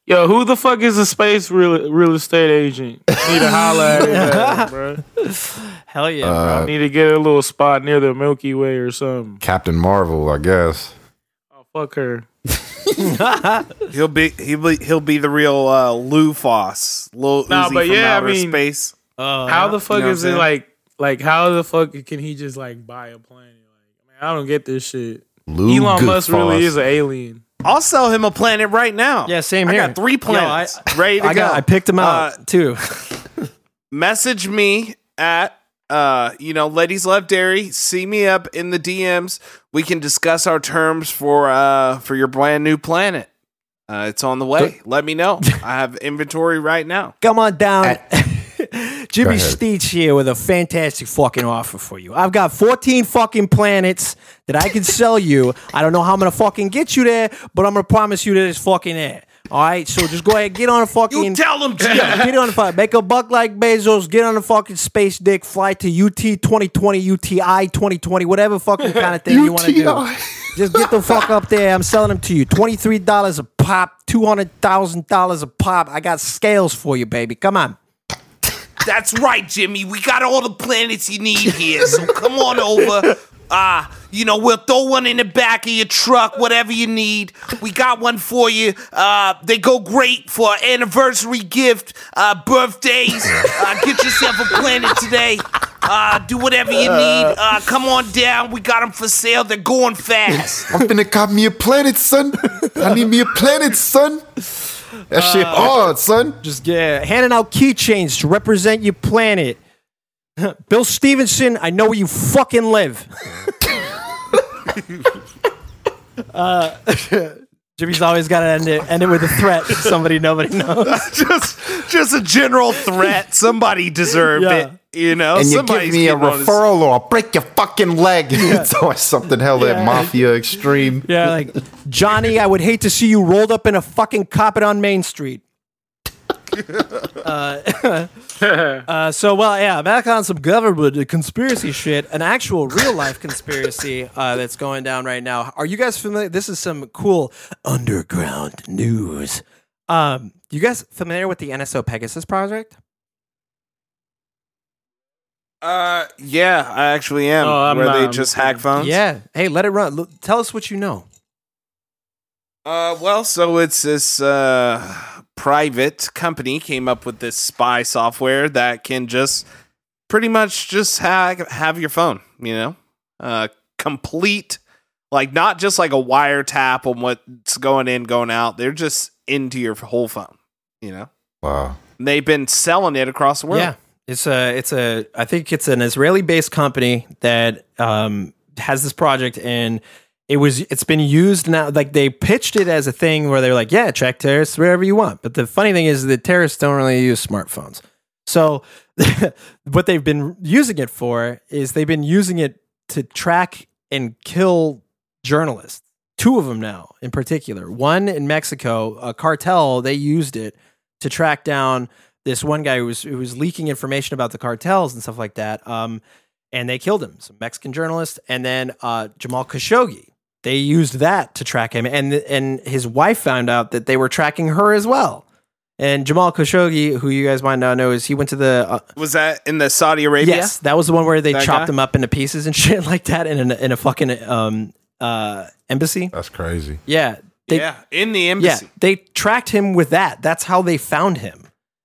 yo, who the fuck is a space real real estate agent? Need to holler at his ass, bro. Hell yeah, Uh, Need to get a little spot near the Milky Way or something. Captain Marvel, I guess. Oh fuck her. He'll be he'll be he'll be the real uh, Lou Foss, Lil Nah, Uzi but from yeah, I mean- space. bro. How the fuck know what is I'm it like? Like how the fuck can he just like buy a planet? Like, man, I don't get this shit. Lou Elon Musk really is an alien. I'll sell him a planet right now. Yeah, same I here. got three Yo, planets I- ready to I go. got. I picked him out Uh, too. message me at uh you know ladies love dairy see me up in the dms we can discuss our terms for uh for your brand new planet uh it's on the way let me know i have inventory right now Come on down. Jimmy ahead. Here with a fantastic fucking offer for you. I've got 14 fucking planets that I can sell you. I don't know how I'm gonna fucking get you there, but I'm gonna promise you that it's fucking there. All right, so just go ahead, get on a fucking. you tell them Yeah, get on the fuck. Make a buck like Bezos. Get on the fucking space dick. Fly to UT 2020, UTI 2020, whatever fucking kind of thing you want to do. Just get the fuck up there. I'm selling them to you. Twenty-three dollars a pop. Two hundred thousand dollars a pop. I got scales for you, baby. Come on. That's right, Jimmy. We got all the planets you need here. So come on over. Uh, you know, we'll throw one in the back of your truck, whatever you need. We got one for you. Uh, they go great for anniversary gift, uh, birthdays. Uh, get yourself a planet today. Uh, do whatever you need. Uh, come on down. We got them for sale. They're going fast. I'm finna cop me a planet, son. I need me a planet, son. That shit hard, son. Just yeah, handing out keychains to represent your planet. Bill Stevenson, I know where you fucking live. uh, Jimmy's always got to end it, end it with a threat. Somebody nobody knows. just, just a general threat. Somebody deserved Yeah. it. You know, And you give me a getting on his- referral or I'll break your fucking leg. it's always something hell that Yeah. mafia extreme. Yeah, like Johnny, I would hate to see you rolled up in a fucking carpet on Main Street. uh, uh, so well, yeah, back on some government conspiracy shit, an actual real life conspiracy uh, that's going down right now. Are you guys familiar? This is some cool underground news. Um, you guys familiar with the NSO Pegasus project? Uh, yeah, I actually am. Oh, I'm where they not- just hack phones. Yeah. Hey, let it run. Look, tell us what you know. Uh, well, so it's this uh private company came up with this spy software that can just pretty much just have have your phone. You know, uh, complete Like not just like a wiretap on what's going in, going out. They're just into your whole phone. You know, Wow. And they've been selling it across the world. Yeah, it's a it's a I think it's an Israeli based company that um, has this project and it was it's been used now like they pitched it as a thing where they're like yeah track terrorists wherever you want. But the funny thing is that terrorists don't really use smartphones. So what they've been using it for is they've been using it to track and kill journalists two of them now in particular. One in Mexico a cartel they used it to track down this one guy who was who was leaking information about the cartels and stuff like that. Um, and they killed him, some Mexican journalist, and then uh, Jamal Khashoggi. They used that to track him, and and his wife found out that they were tracking her as well. And Jamal Khashoggi, who you guys might not know, is he went to the uh, Was that in the Saudi Arabia? yes, that was the one where they That chopped guy? him up into pieces and shit like that in a, in a fucking um, uh, embassy. That's crazy. Yeah, they, yeah, in the embassy. yeah, they tracked him with that. That's how they found him.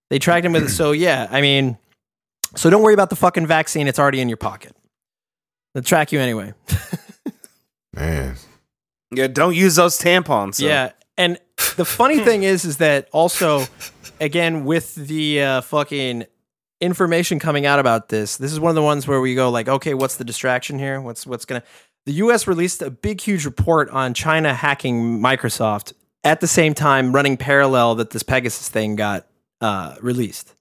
They tracked him with it. So yeah, I mean, so don't worry about the fucking vaccine. It's already in your pocket. They'll track you anyway. Man. Yeah, don't use those tampons. so- Yeah, and the funny thing is, is that also, again, with the uh, fucking information coming out about this, this is one of the ones where we go like, okay, what's the distraction here? What's what's gonna? The U.S. released a big, huge report on China hacking Microsoft at the same time, running parallel that this Pegasus thing got uh, released.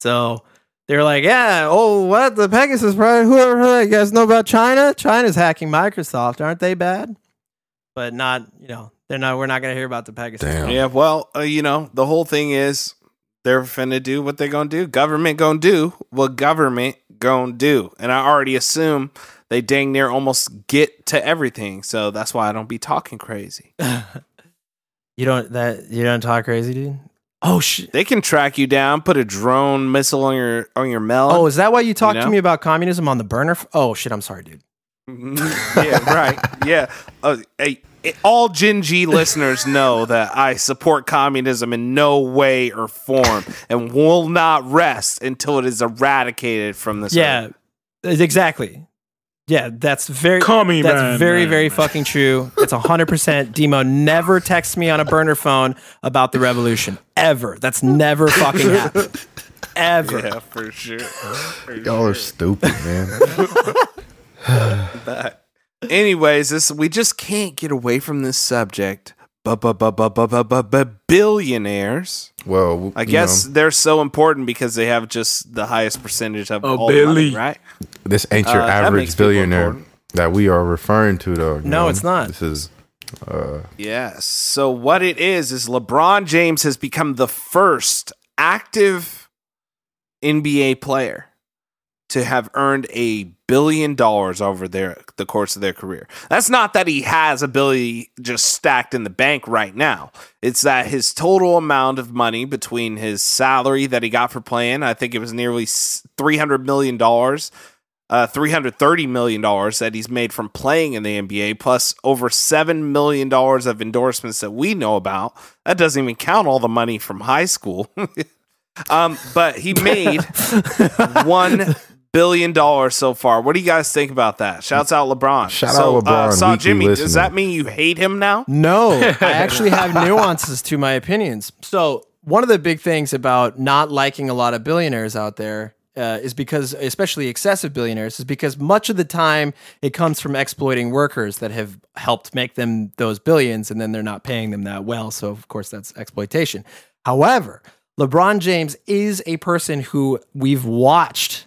So. They're like, yeah, oh, what? The Pegasus project? Whoever, you guys know about China? China's hacking Microsoft. Aren't they bad? But not, you know, they're not, we're not going to hear about the Pegasus. Damn. Yeah, well, uh, you know, the whole thing is they're finna do what they're gonna do. Government gonna do what government gonna do. And I already assume they dang near almost get to everything. So that's why I don't be talking crazy. You don't that you don't talk crazy, dude. Oh shit. They can track you down, put a drone missile on your on your melon. Oh, is that why you talked know? to me about communism on the burner? F- oh shit, I'm sorry, dude. yeah, right. Yeah. Uh, hey, all Gen G listeners know that I support communism in no way or form and will not rest until it is eradicated from this Yeah, earth. exactly. Yeah, that's very Commie that's man, very man, very man. fucking true. It's hundred percent. Demo never texts me on a burner phone about the revolution ever. That's never fucking happened. Ever. Yeah, for sure. For Y'all are stupid, man. that. Anyways, this we just can't get away from this subject. But billionaires. well, I guess know, they're so important because they have just the highest percentage of Oh, all the money, right? this ain't your uh, average makes people billionaire that we are referring to, though. No, know? it's not. This is Uh, Yes. So what it is is LeBron James has become the first active NBA player to have earned a billion dollars over their the course of their career. That's not that he has a billion just stacked in the bank right now. It's that his total amount of money between his salary that he got for playing, I think it was nearly three hundred million dollars, uh, three hundred thirty million dollars that he's made from playing in the NBA, plus over seven million dollars of endorsements that we know about. That doesn't even count all the money from high school. um, but he made one billion dollars so far. What do you guys think about that? Shouts out LeBron. Shout so, out LeBron, Uh, saw weekly Jimmy. Does that mean you hate him now? No, I actually have nuances to my opinions. So, one of the big things about not liking a lot of billionaires out there uh, is because, especially excessive billionaires, is because much of the time it comes from exploiting workers that have helped make them those billions and then they're not paying them that well. So, of course, that's exploitation. However, LeBron James is a person who we've watched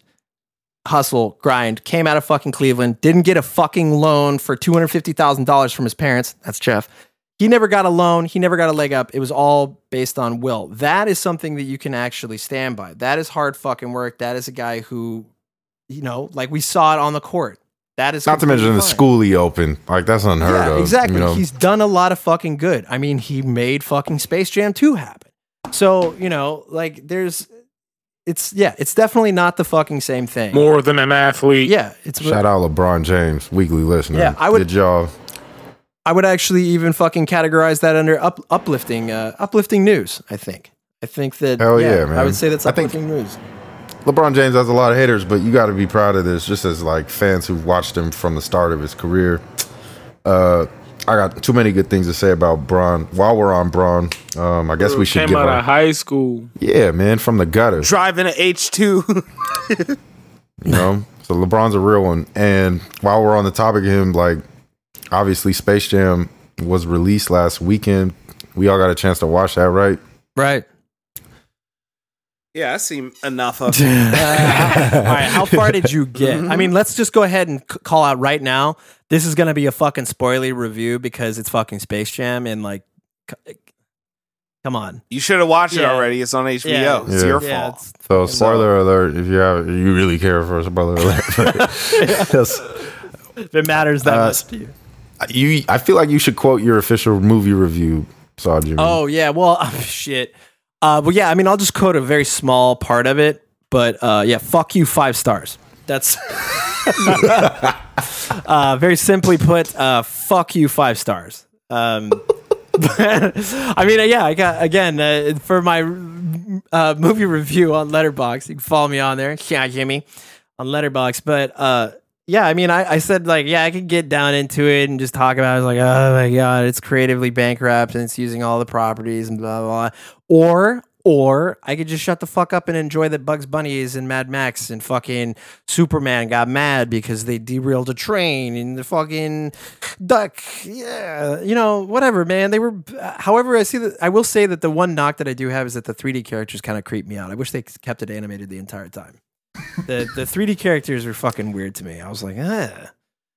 hustle, grind, came out of fucking Cleveland, didn't get a fucking loan for $250,000 from his parents. That's Jeff. He never got a loan. He never got a leg up. It was all based on will. That is something that you can actually stand by. That is hard fucking work. That is a guy who, you know, like we saw it on the court. That is not to mention the fine. school he opened. Like that's unheard Yeah, of. exactly. You know? He's done a lot of fucking good. I mean, he made fucking Space Jam 2 happen. So, you know, like there's it's yeah, it's definitely not the fucking same thing. More than an athlete. Yeah, it's Shout out LeBron James, weekly listener. Yeah, I would- Did y'all? I would actually even fucking categorize that under up, uplifting uh, uplifting news, I think. I think that Hell yeah, man. I would say that's I think- uplifting news. LeBron James has a lot of haters, but you got to be proud of this. Just as like fans who've watched him from the start of his career, uh, I got too many good things to say about Bron. While we're on Bron, um, I guess we should Came give out our, of high school. yeah, man, from the gutter. Driving an H two. You know, so LeBron's a real one. And while we're on the topic of him, like obviously Space Jam was released last weekend. We all got a chance to watch that, right? Right. Yeah, I seen enough of. Uh, how, all right, how far did you get? I mean, let's just go ahead and c- call out right now. This is going to be a fucking spoilery review because it's fucking Space Jam and like, c- come on. You should have watched it already. It's on HBO. Yeah. It's Yeah. your Yeah, fault. it's- So spoiler alert if you have you really care for a spoiler alert. Yes. if it matters that Uh, much to you. you I feel like you should quote your official movie review, Saw Jimmy. Oh yeah, well shit. Uh, well yeah, I mean I'll just quote a very small part of it, but uh, yeah, fuck you five stars. That's uh, very simply put, uh, fuck you five stars. Um, I mean, uh, yeah, I got again uh, for my uh, movie review on Letterboxd. You can follow me on there, yeah, Jimmy, on Letterboxd. But uh, yeah, I mean, I, I said like, yeah, I could get down into it and just talk about. it. I was like, oh my god, it's creatively bankrupt and it's using all the properties and blah blah. blah. Or or I could just shut the fuck up and enjoy that Bugs Bunny is in Mad Max and fucking Superman got mad because they derailed a train and the fucking duck. Yeah, you know, whatever, man. They were. However, I see that. I will say that the one knock that I do have is that the 3D characters kind of creep me out. I wish they kept it animated the entire time. The The 3D characters are fucking weird to me. I was like, ah.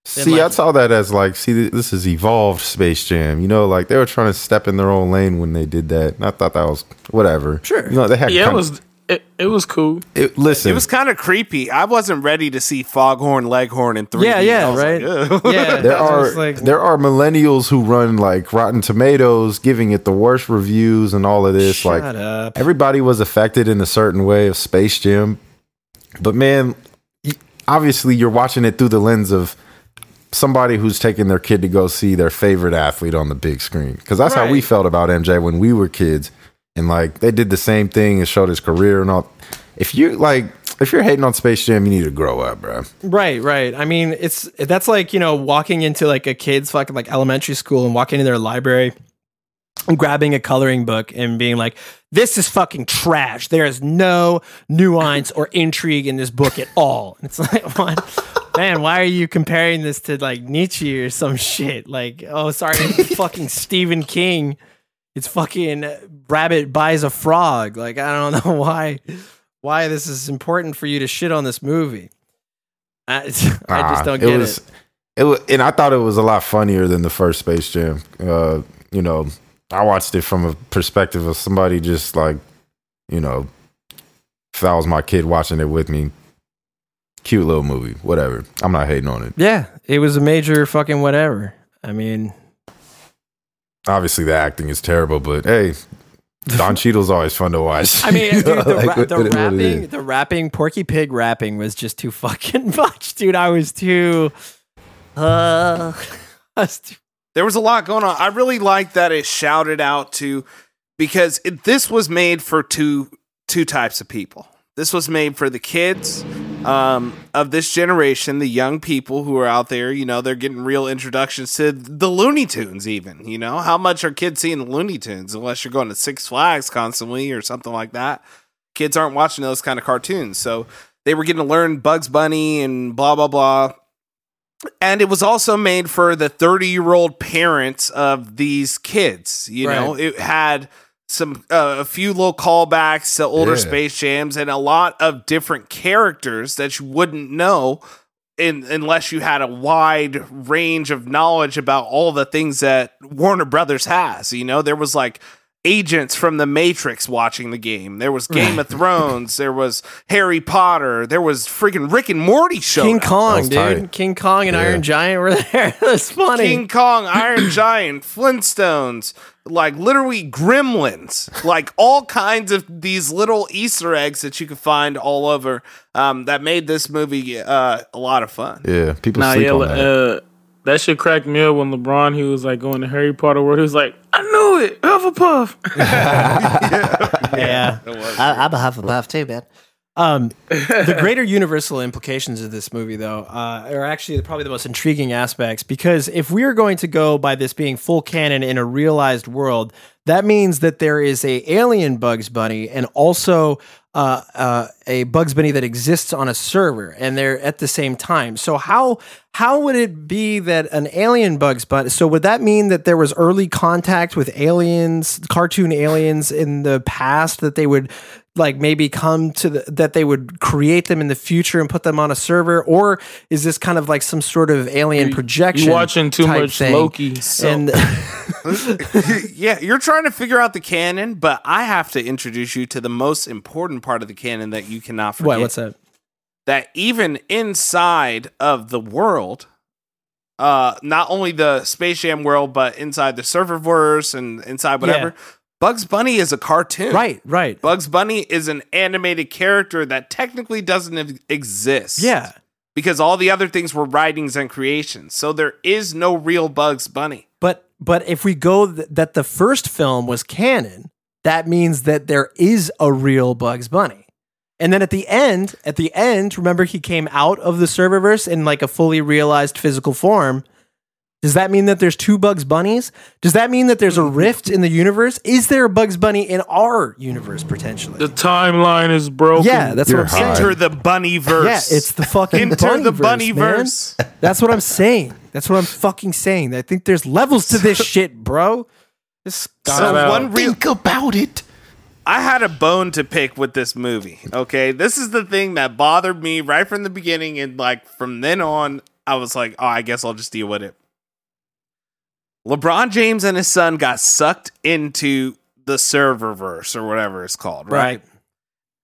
see, like I saw that as like, see, this is evolved Space Jam. You know, like they were trying to step in their own lane when they did that. And I thought that was whatever. Sure. You know, they had Yeah, it kind was it, it was cool. It, listen, It was kind of creepy. I wasn't ready to see Foghorn Leghorn in 3D. Yeah, yeah, right. like, Yeah, there are like- there are millennials who run like Rotten Tomatoes, giving it the worst reviews and all of this. Shut like up. everybody was affected in a certain way of Space Jam, but man, obviously you're watching it through the lens of somebody who's taking their kid to go see their favorite athlete on the big screen. Because that's how we felt about MJ when we were kids, and like they did the same thing and showed his career and all. If you like, if you're hating on Space Jam, you need to grow up, bro. Right, right. I mean, it's that's like you know walking into like a kid's fucking like elementary school and walking into their library grabbing a coloring book and being like, "This is fucking trash. There is no nuance or intrigue in this book at all." And it's like, what? Man, why are you comparing this to like Nietzsche or some shit? Like, oh, sorry, fucking Stephen King. It's fucking rabbit buys a frog. Like, I don't know why why this is important for you to shit on this movie. I, I just Ah, don't get it. was, it. was, and I thought it was a lot funnier than the first Space Jam. Uh, you know, I watched it from a perspective of somebody just like, you know, if that was my kid watching it with me, cute little movie, whatever. I'm not hating on it. Yeah, it was a major fucking whatever. I mean, Obviously, the acting is terrible, but hey, Don Cheadle's always fun to watch. I mean, dude, the, Like, ra- the what rapping, the rapping, Porky Pig rapping was just too fucking much, dude. I was too. Uh, I was too- there was a lot going on. I really like that it shouted out to because it, this was made for two two types of people. This was made for the kids um, of this generation, the young people who are out there. You know, they're getting real introductions to the Looney Tunes. Even you know, how much are kids seeing the Looney Tunes unless you're going to Six Flags constantly or something like that? Kids aren't watching those kind of cartoons, so they were getting to learn Bugs Bunny and blah blah blah and it was also made for the 30 year old parents of these kids you know it had some uh, a few little callbacks to older Yeah. space jams and a lot of different characters that you wouldn't know in, unless you had a wide range of knowledge about all the things that Warner Brothers has. You know, there was like agents from the Matrix watching the game. There was Game of Thrones. There was Harry Potter. There was freaking Rick and Morty show. King Kong, was dude. tight. King Kong and Yeah. Iron Giant were there. That's funny. King Kong, Iron Giant, Flintstones, like literally gremlins, like all kinds of these little Easter eggs that you could find all over um, that made this movie uh, a lot of fun. yeah, people Nah, sleep yeah, on that. uh, that shit cracked me up when LeBron he was like going to Harry Potter world. He was like, I knew it, Hufflepuff. yeah. It was. I, I'm half a Hufflepuff too, man. Um, the greater universal implications of this movie, though, uh, are actually probably the most intriguing aspects because if we are going to go by this being full canon in a realized world, that means that there is a alien Bugs Bunny and also uh, uh, a Bugs Bunny that exists on a server, and they're at the same time. So how how would it be that an alien Bugs Bunny? So would that mean that there was early contact with aliens, cartoon aliens in the past that they would like maybe come to the, that they would create them in the future and put them on a server, or is this kind of like some sort of alien projection? You watching too type much thing? Loki. and yeah, you're trying to figure out the canon, but I have to introduce you to the most important part of the canon that you cannot forget. what? What's that? that even inside of the world, uh, not only the Space Jam world, but inside the serververse and inside whatever, Bugs Bunny is a cartoon. Right, right. Bugs Bunny is an animated character that technically doesn't exist. Yeah. Because all the other things were writings and creations. So there is no real Bugs Bunny. But but if we go th- that the first film was canon, that means that there is a real Bugs Bunny. And then at the end, at the end, remember he came out of the serververse in like a fully realized physical form. Does that mean that there's two Bugs Bunnies? Does that mean that there's a mm-hmm. rift in the universe? Is there a Bugs Bunny in our universe potentially? The timeline is broken. yeah, that's You're what I'm saying. Enter the bunny verse. Yeah, it's the fucking Enter the bunny bunnyverse. That's what I'm saying. That's what I'm fucking saying. I think there's levels to this shit, bro. This So one real Think about it. I had a bone to pick with this movie. Okay, this is the thing that bothered me right from the beginning, and like from then on, I was like, "Oh, I guess I'll just deal with it." LeBron James and his son got sucked into the serververse or whatever it's called, right? right.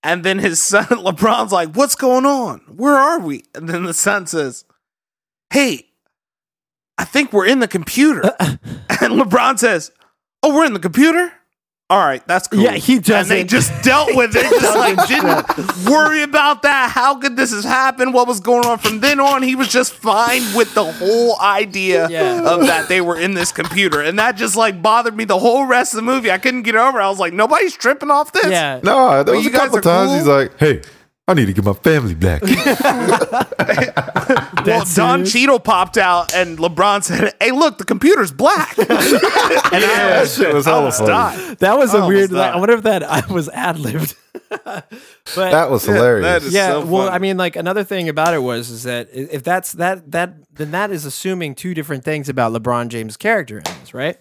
And then his son, LeBron's like, "What's going on? Where are we?" And then the son says, "Hey, I think we're in the computer." and LeBron says, "Oh, we're in the computer." All right, that's cool. Yeah, he just And they just dealt with it, just like didn't worry about that. How could this has happened? What was going on? From then on, he was just fine with the whole idea Yeah. of that they were in this computer, and that just like bothered me the whole rest of the movie. I couldn't get over. it. I was like, nobody's tripping off this. Yeah. No, there was you a couple times cool. he's like, "Hey, I need to get my family back." Well, Don Cheadle popped out, and LeBron said, "Hey, look, the computer's black." and I, that shit was I almost died. That was I a weird. died. I wonder if that I was ad libbed. but That was hilarious. that is- yeah. so well, funny. I mean, like another thing about it was is that if that's that that then that is assuming two different things about LeBron James' character in this, right?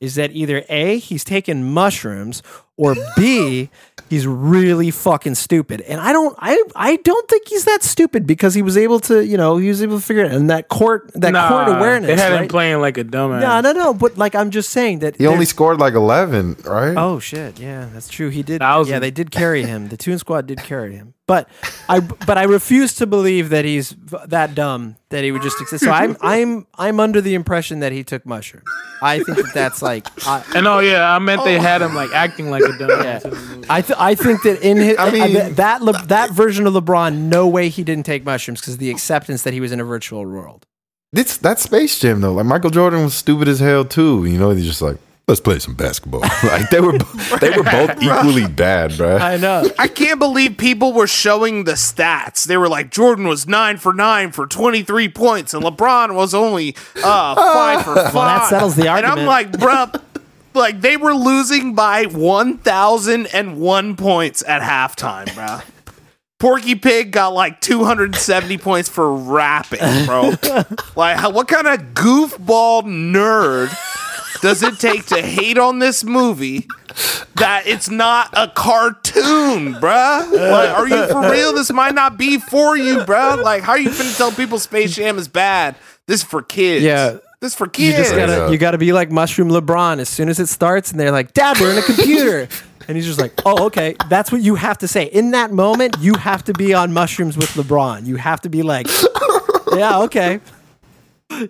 Is that either a he's taken mushrooms or b he's really fucking stupid, and I don't I I don't think he's that stupid because he was able to you know he was able to figure it out and that court that Nah, court awareness. They had him playing like a dumbass. No, no, no. But like I'm just saying that he only scored like eleven, right? Oh shit! Yeah, that's true. He did. Thousand. Yeah, they did carry him. The Toon Squad did carry him. But I, but I refuse to believe that he's that dumb that he would just exist. So I'm, I'm, I'm under the impression that he took mushrooms. I think that that's like, I, And oh yeah, I meant they had him like acting like a dumbass. in the movie. I, th- I think that in his, I mean- that that, Le- that version of LeBron, no way he didn't take mushrooms because the acceptance that he was in a virtual world. It's that Space Jam though. Like Michael Jordan was stupid as hell too. You know, he's just like, let's play some basketball. like they were, they were both equally bad, bro. I know. I can't believe people were showing the stats. They were like Jordan was nine for nine for twenty three points, and LeBron was only uh, five for five. that settles the argument. And I'm like, bruh, like they were losing by one thousand and one points at halftime, bro. Porky Pig got like 270 points for rapping, bro. like, what kind of goofball nerd does it take to hate on this movie that it's not a cartoon, bruh? Like, are you for real? This might not be for you, bruh. Like, how are you finna tell people Space Jam is bad? This is for kids. Yeah. This is for You kids. just gotta, you gotta be like Mushroom LeBron. As soon as it starts, and they're like, "Dad, we're in a computer," and he's just like, "Oh, okay." That's what you have to say in that moment. You have to be on mushrooms with LeBron. You have to be like, "Yeah, okay."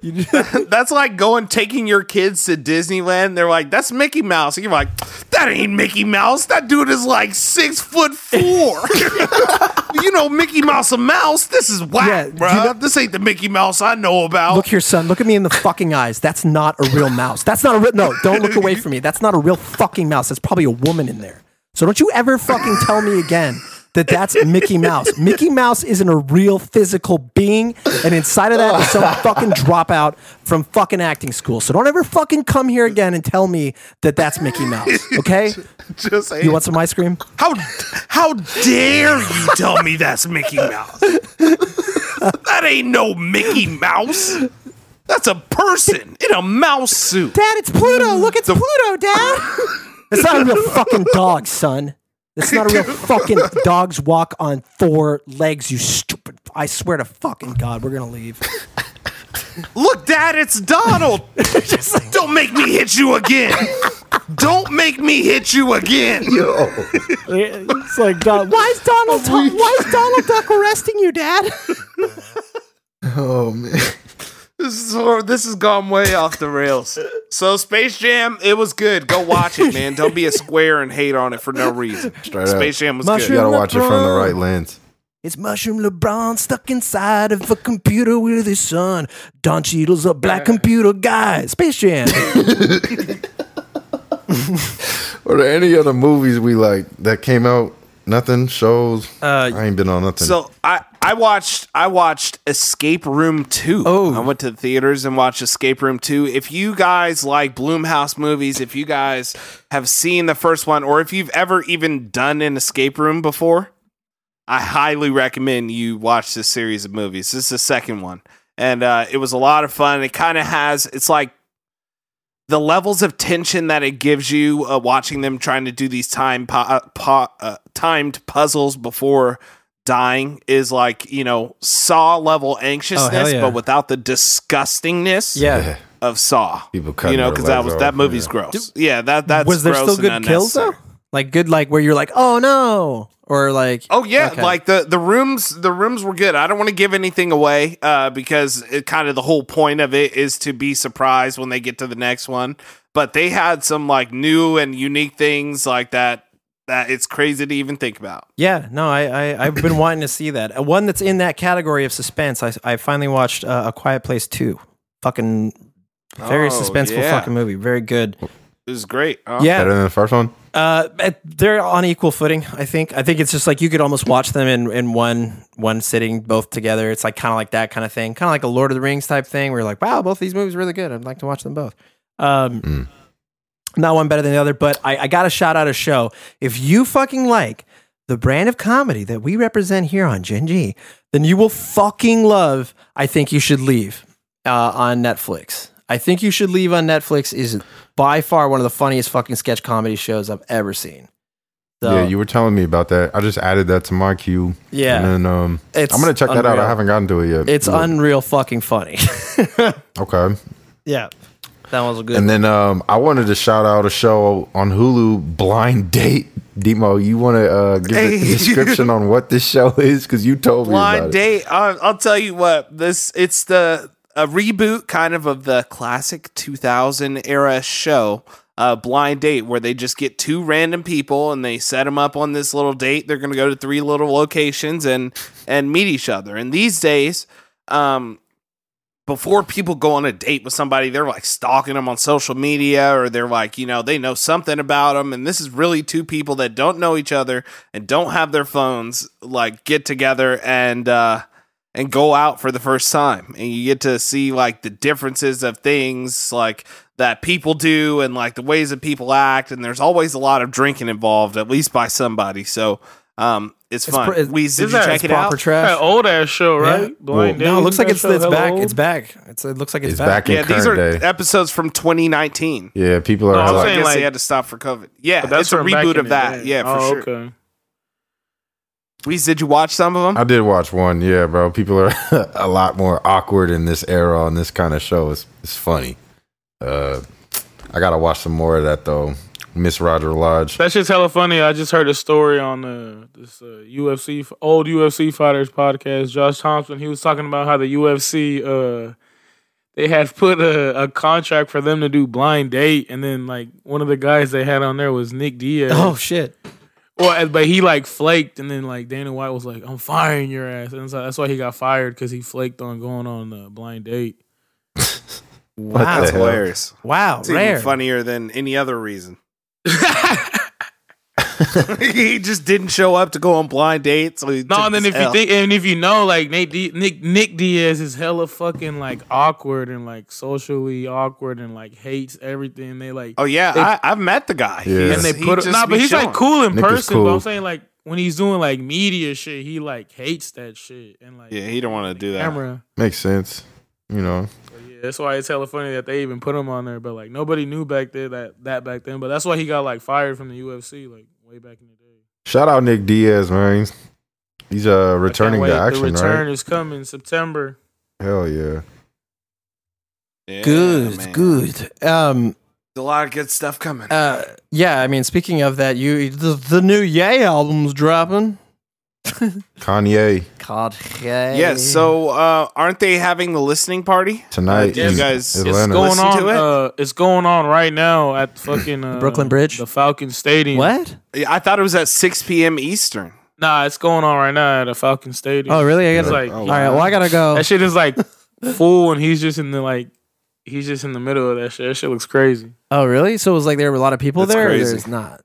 Just, That's like going taking your kids to Disneyland. They're like, "That's Mickey Mouse." And you're like, "That ain't Mickey Mouse. That dude is like six foot four. you know, Mickey Mouse a mouse. This is whack, Yeah, do bruh. you know- this ain't the Mickey Mouse I know about." look here, son. Look at me in the fucking eyes. That's not a real mouse. That's not a real. No, don't look away from me. That's not a real fucking mouse. That's probably a woman in there. So don't you ever fucking tell me again that that's Mickey Mouse. Mickey Mouse isn't a real physical being, and inside of that is some fucking dropout from fucking acting school. So don't ever fucking come here again and tell me that that's Mickey Mouse. Okay? Just. You want some ice cream? How how dare you tell me that's Mickey Mouse? that ain't no Mickey Mouse. That's a person in a mouse suit. Dad, it's Pluto. Look, it's Pluto, Dad. It's not a real fucking dog, son. It's not a real fucking dogs walk on four legs, you stupid. I swear to fucking God, we're gonna leave. Look, Dad, it's Donald. Don't make me hit you again. Don't make me hit you again. Yo. It's like, Don- why is Donald? why is Donald Duck arresting you, Dad? Oh man. This is hor- this has gone way off the rails. So Space Jam, it was good. Go watch it, man. Don't be a square and hate on it for no reason. Straight up. Space Jam was You Mushroom- good. You gotta watch it from the right lens. It's Mushroom LeBron stuck inside of a computer with his son. Don Cheadle's a black computer guy. Space Jam. Are there any other movies we like that came out? Nothing shows. Uh, I ain't been on nothing. So I I watched I watched Escape Room 2. Oh. I went to the theaters and watched Escape Room 2. If you guys like Blumhouse movies, if you guys have seen the first one or if you've ever even done an escape room before, I highly recommend you watch this series of movies. This is the second one. And uh, it was a lot of fun. It kind of has it's like the levels of tension that it gives you uh, watching them trying to do these time po- uh, po- uh, timed puzzles before dying is like you know saw level anxiousness yeah. but without the disgustingness yeah. of saw People cutting you know because that was off, that movie's yeah. gross yeah that that's Was there gross still good kills though? Like good, like where you're like, oh no, or like, Oh yeah, Okay. like the the rooms the rooms were good. I don't want to give anything away uh, because it kind of the whole point of it is to be surprised when they get to the next one. But they had some like new and unique things like that that it's crazy to even think about. Yeah, no, I, I I've been wanting to see that. Uh, One that's in that category of suspense. I I finally watched uh, A Quiet Place Two. Fucking very Oh, suspenseful yeah. fucking movie. Very good. It was great. huh? Yeah, Better than the first one. uh, they're on equal footing. I think. I think it's just like you could almost watch them in in one one sitting, both together. It's like kind of like that kind of thing, kind of like a Lord of the Rings type thing, where you're like, wow, both these movies are really good. I'd like to watch them both. Um, Mm. Not one better than the other, but I, I got to shout out a show. If you fucking like the brand of comedy that we represent here on Gen G, then you will fucking love. I think you should leave uh, on Netflix. I think you should leave on Netflix is by far one of the funniest fucking sketch comedy shows I've ever seen. So, yeah, you were telling me about that. I just added that to my queue. Yeah. And then um, I'm gonna check that out. I haven't gotten to it yet. It's But- unreal fucking funny. okay. yeah, that was a good. And then um, I wanted to shout out a show on Hulu, Blind Date. Demo, you want to uh, give a description on what this show is? Because you told me about Blind date. I'll, I'll tell you what. This it's the a reboot kind of of the classic 2000 era show. Uh, blind date where they just get two random people and they set them up on this little date. They're going to go to three little locations and and meet each other. And these days, um, before people go on a date with somebody, they're like stalking them on social media or they're like, you know, they know something about them. And this is really two people that don't know each other and don't have their phones like get together and, uh, and go out for the first time. And you get to see like the differences of things like that people do and like the ways that people act. And there's always a lot of drinking involved at least by somebody. So um it's, It's fun pr- it's- we did is you that- check it proper out trash. That old ass show, right? Yeah. Blind no, it looks like it's it's back. hella It's back. It's, it looks like it's, It's back. back in yeah these are day. episodes from 2019 Yeah, people are. No, I'm like, I saying, guess like- they had to stop for COVID. Yeah, that's it's a reboot of that. day. Yeah, for oh, sure. Okay. Weez, did you watch some of them? I did watch one. Yeah, bro. People are a lot more awkward in this era on this kind of show. It's it's funny. Uh, I gotta watch some more of that though. Miss Roger Lodge. That shit's hella funny. I just heard a story on uh, this uh, UFC old UFC fighters podcast. Josh Thomson. He was talking about how the UFC uh, they had put a, a contract for them to do blind date, and then like one of the guys they had on there was Nick Diaz. Oh shit! Well, but he like flaked, and then like Dana White was like, "I'm firing your ass," and so that's why he got fired because he flaked on going on the blind date. Wow, That's hell? hilarious. wow, It's rare. even funnier than any other reason. he just didn't show up to go on blind dates. So No, and then this if you think, and if you know, like Nate, D, Nick, Nick Diaz is hella fucking like awkward and like socially awkward and like hates everything. They like, oh yeah, they- I, I've met the guy. Yeah. And they put, just nah, but he's chilling. like cool in Nick is person. But. I'm saying like when he's doing like media shit, he like hates that shit and like Yeah, he don't want to do that. camera. Makes sense. You know, So, yeah, that's why it's hella funny that they even put him on there. But like nobody knew back there that that back then. But that's why he got like fired from the UFC like way back in the day. shout out Nick Diaz, man. He's uh returning wait. to action, The return right? is coming September. Hell yeah. Yeah, good, man. good. Um, a lot of good stuff coming. uh, yeah. I mean, speaking of that, you the, the new Yay album's dropping. Kanye Kanye. Yay. yeah, so uh, aren't they having the listening party? tonight. You in guys- It's It's Atlanta. going Listen on. to it? Uh, it's going on right now at fucking uh, Brooklyn Bridge? the Falcon Stadium. what? I thought it was at 6 p.m. Eastern. Nah, it's going on right now at the Falcon Stadium. Oh, really? I It's gotta. like all right. Well, I gotta go. that shit is like full, and he's just in the like, he's just in the middle of that shit. That shit looks crazy. Oh, really? So it was like there were a lot of people That's there. Or crazy. there's not.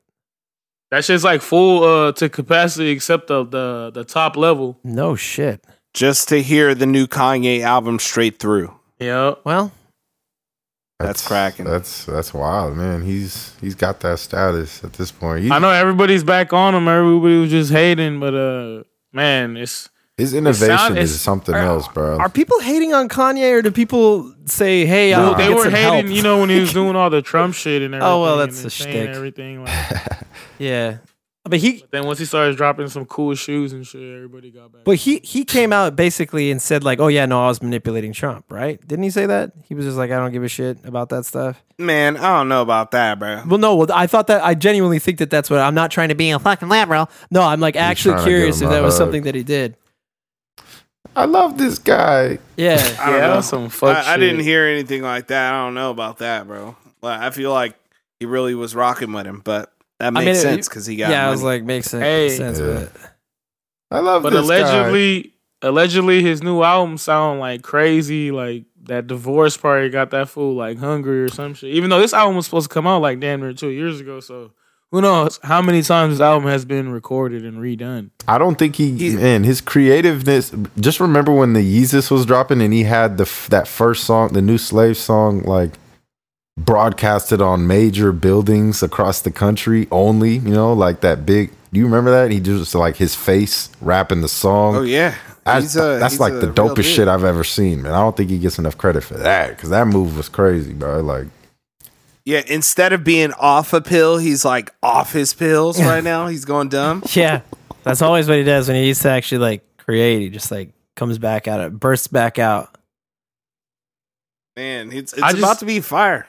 That shit's like full uh to capacity except the the the top level. No shit. Just to hear the new Kanye album straight through. Yeah. Well, That's cracking. That's that's wild, man. He's he's got that status at this point. He, I know everybody's back on him. Everybody was just hating, but uh, man, it's his innovation sound- is something are- else, bro. are people hating on Kanye, or do people say, "Hey, No. I'll they get were some hating. help"? You know when he was doing all the Trump shit and everything. Oh, well, that's and a shtick. Everything. Like, Yeah, but he then once he started dropping some cool shoes and shit, everybody got back. But he he came out basically and said like, "Oh yeah, no, I was manipulating Trump," right? Didn't he say that? He was just like, "I don't give a shit about that stuff." Man, I don't know about that, bro. Well, no, well, I thought that I genuinely think that that's what I'm not trying to be a fucking liberal. No, I'm like actually curious if him a that was hug. something that he did. I love this guy. Yeah, I don't yeah, know. some fuck I, I didn't hear anything like that. I don't know about that, bro. Like, I feel like he really was rocking with him, but that makes mean, sense because he got. yeah. I was like, makes sense. Hey. sense Yeah. but I love But this guy. allegedly, allegedly, his new album sound like crazy. Like that divorce party got that fool like hungry or some shit. Even though this album was supposed to come out like damn near two years ago, so who knows how many times this album has been recorded and redone. I don't think he, He- man, his creativeness. Just remember when the Yeezus was dropping and he had the that first song, the new slave song, like broadcasted on major buildings across the country only. You know, like that big. Do you remember that? He just like his face rapping the song. oh yeah, I- He's a- that's he's like a the dopest shit I've ever seen, man. I don't think he gets enough credit for that because that move was crazy, bro. Like, Yeah, instead of being off a pill, he's like off his pills right now. He's going dumb. yeah, that's always what he does when he used to actually like create. He just like comes back out, it bursts back out. Man, it's, it's I about just- to be fire.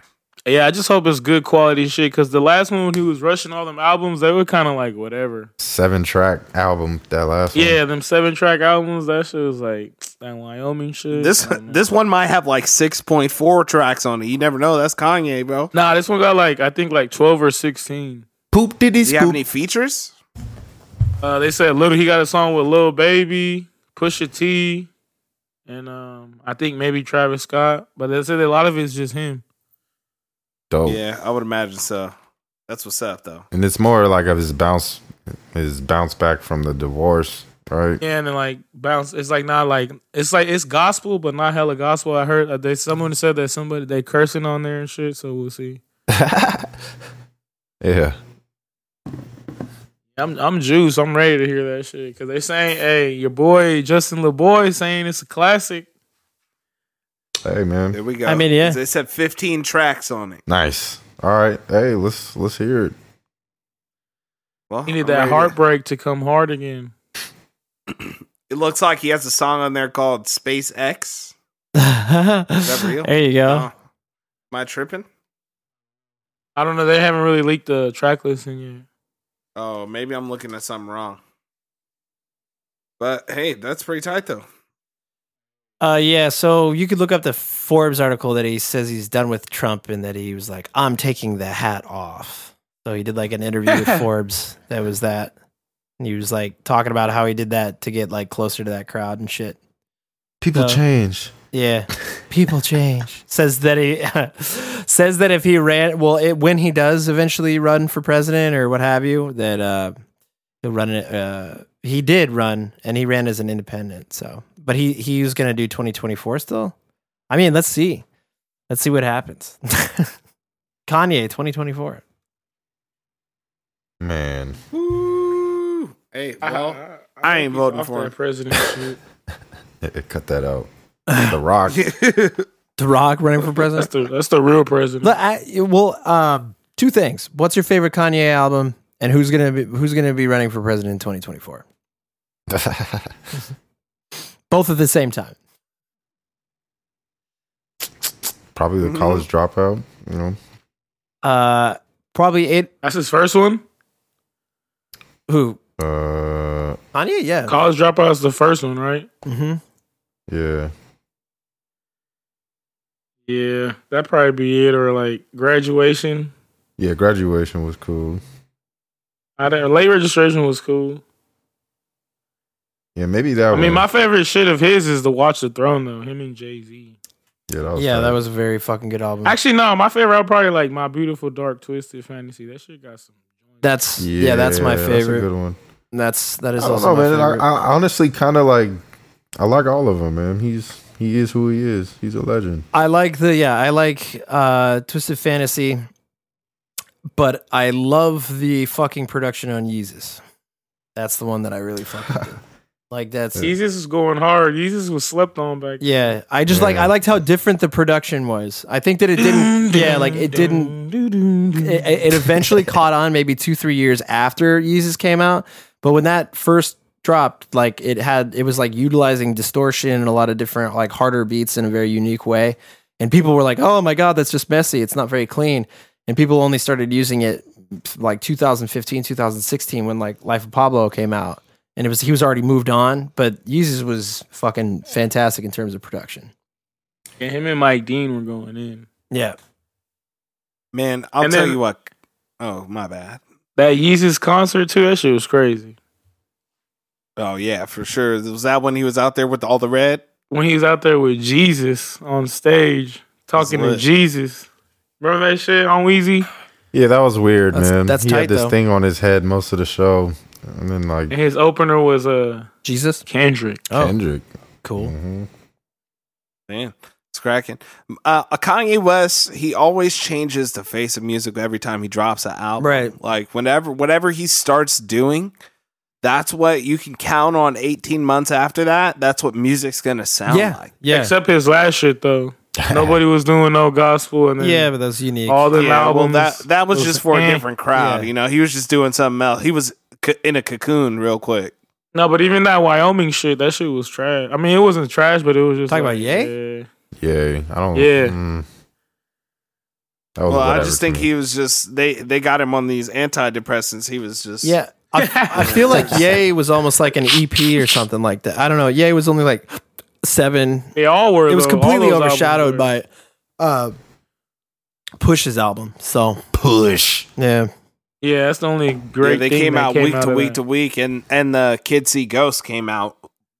Yeah, I just hope it's good quality shit. Cause the last one when he was rushing all them albums, they were kind of like whatever. seven track album, that last one. Yeah, them seven track albums, that shit was like that Wyoming shit. This I don't know. this one might have like six point four tracks on it. You never know. That's Kanye, bro. nah, this one got like I think like twelve or sixteen. Poop diddy Do you have any features? Uh, they said little he got a song with Lil Baby, Pusha T, and um I think maybe Travis Scott. But they said a lot of it's just him. Dope. Yeah, I would imagine so. That's what's up, though. And it's more like of his bounce, his bounce back from the divorce, right? Yeah, and then like bounce. It's like not like it's like it's gospel, but not hella gospel. I heard uh, they someone said that somebody they cursing on there and shit. So we'll see. Yeah. I'm I'm juice. I'm ready to hear that shit because they saying, "Hey, your boy Justin LaBoy saying it's a classic." Hey man. There we go. I mean, yeah. They said 15 tracks on it. Nice. All right. Hey, let's let's hear it. Well, He need I'm that ready to- heartbreak to come hard again. It looks like he has a song on there called Space X. that real? There you go. Oh. Am I tripping? I don't know. They haven't really leaked the track listing yet. Oh, maybe I'm looking at something wrong. But hey, that's pretty tight though. Uh, yeah. So you could look up the Forbes article that he says he's done with Trump and that he was like, "I'm taking the hat off." So he did like an interview with Forbes. That was that. And he was like talking about how he did that to get like closer to that crowd and shit. People Uh, change. Yeah, people change. Says that he says that if he ran, well, it, when he does eventually run for president or what have you, that uh, he'll run it. Uh, he did run, and he ran as an independent. So, but he he was going to do 2024 still. I mean, let's see, let's see what happens. Kanye 2024. Man, Woo. Hey, well, I ain't think he's voting for him. president shit. Cut that out. The Rock. The Rock running for president. That's the that's the real president. Look, I, well, um, two things. What's your favorite Kanye album, and who's gonna be who's gonna be running for president in 2024? Both at the same time. Probably the college dropout. You know, Uh, probably it. That's his first one. Who? uh, Kanye? Yeah. College dropout is the first one, right? Mm hmm yeah, Yeah, that probably be it, or like graduation. yeah. Graduation was cool. I don't- late registration was cool. Yeah, maybe that. I mean, my favorite shit of his is the Watch the Throne though. Him and Jay Z. yeah, that was Yeah, that was a very fucking good album. Actually, no, my favorite album probably like My Beautiful Dark Twisted Fantasy. That shit got some. that's yeah, that's my a favorite. good one. That's that is I don't also know, my man. I, favorite. I honestly kind of like. I like all of them, man. He's he is who he is. He's a legend. I like the yeah, I like uh Twisted Fantasy, but I love the fucking production on Yeezus. That's the one that I really fucking do. Like that's Yeezus is going hard. Yeezus was slept on back. yeah. I just like I liked how different the production was. I think that it didn't yeah, like it didn't it, it eventually caught on maybe two three years after Yeezus came out. But when that first dropped, like it had it was like utilizing distortion and a lot of different like harder beats in a very unique way. And people were like, "Oh my god, that's just messy. It's not very clean." And people only started using it like 2015, 2016 when like Life of Pablo came out. And it was he was already moved on, but Yeezus was fucking fantastic in terms of production. And him and Mike Dean were going in. Yeah. Man, I'll And tell then- you what. Oh, my bad. That Yeezus concert too. That shit was crazy. Oh yeah, for sure. Was that when he was out there with all the red? When he was out there with Jesus on stage talking to. Jesus. Remember that shit on Weezy? Yeah, that was weird, That's- man. that's he tight, had this though. thing on his head most of the show, and then like And his opener was uh Jesus. Kendrick. Oh, Kendrick. cool. Mhm. Man, it's cracking. Uh, Kanye West, he always changes the face of music every time he drops an album. Right. Like whenever, whatever he starts doing, that's what you can count on. Eighteen months after that, that's what music's gonna sound Yeah. like. Yeah. Except his last shit though. Nobody was doing no gospel and then yeah, but that's unique. all the Yeah, well, albums. that that was, just for eh. a different crowd. Yeah. You know, he was just doing something else. He was c- in a cocoon real quick. No, but even that Wyoming shit, that shit was trash. I mean, it wasn't trash, but it was just Talking like, about Ye? yeah. Yeah, I don't. Yeah. mm. Well, I just think he was just they they got him on these antidepressants. He was just Yeah. I, I feel like Yay was almost like an EP or something like that. I don't know. Yay was only like seven. They all were. It was though. Completely overshadowed by uh, Push's album. So push. yeah, Yeah, that's the only Yeah, great. they thing came that out came week to week that. to week, and and the Kids See Ghosts came out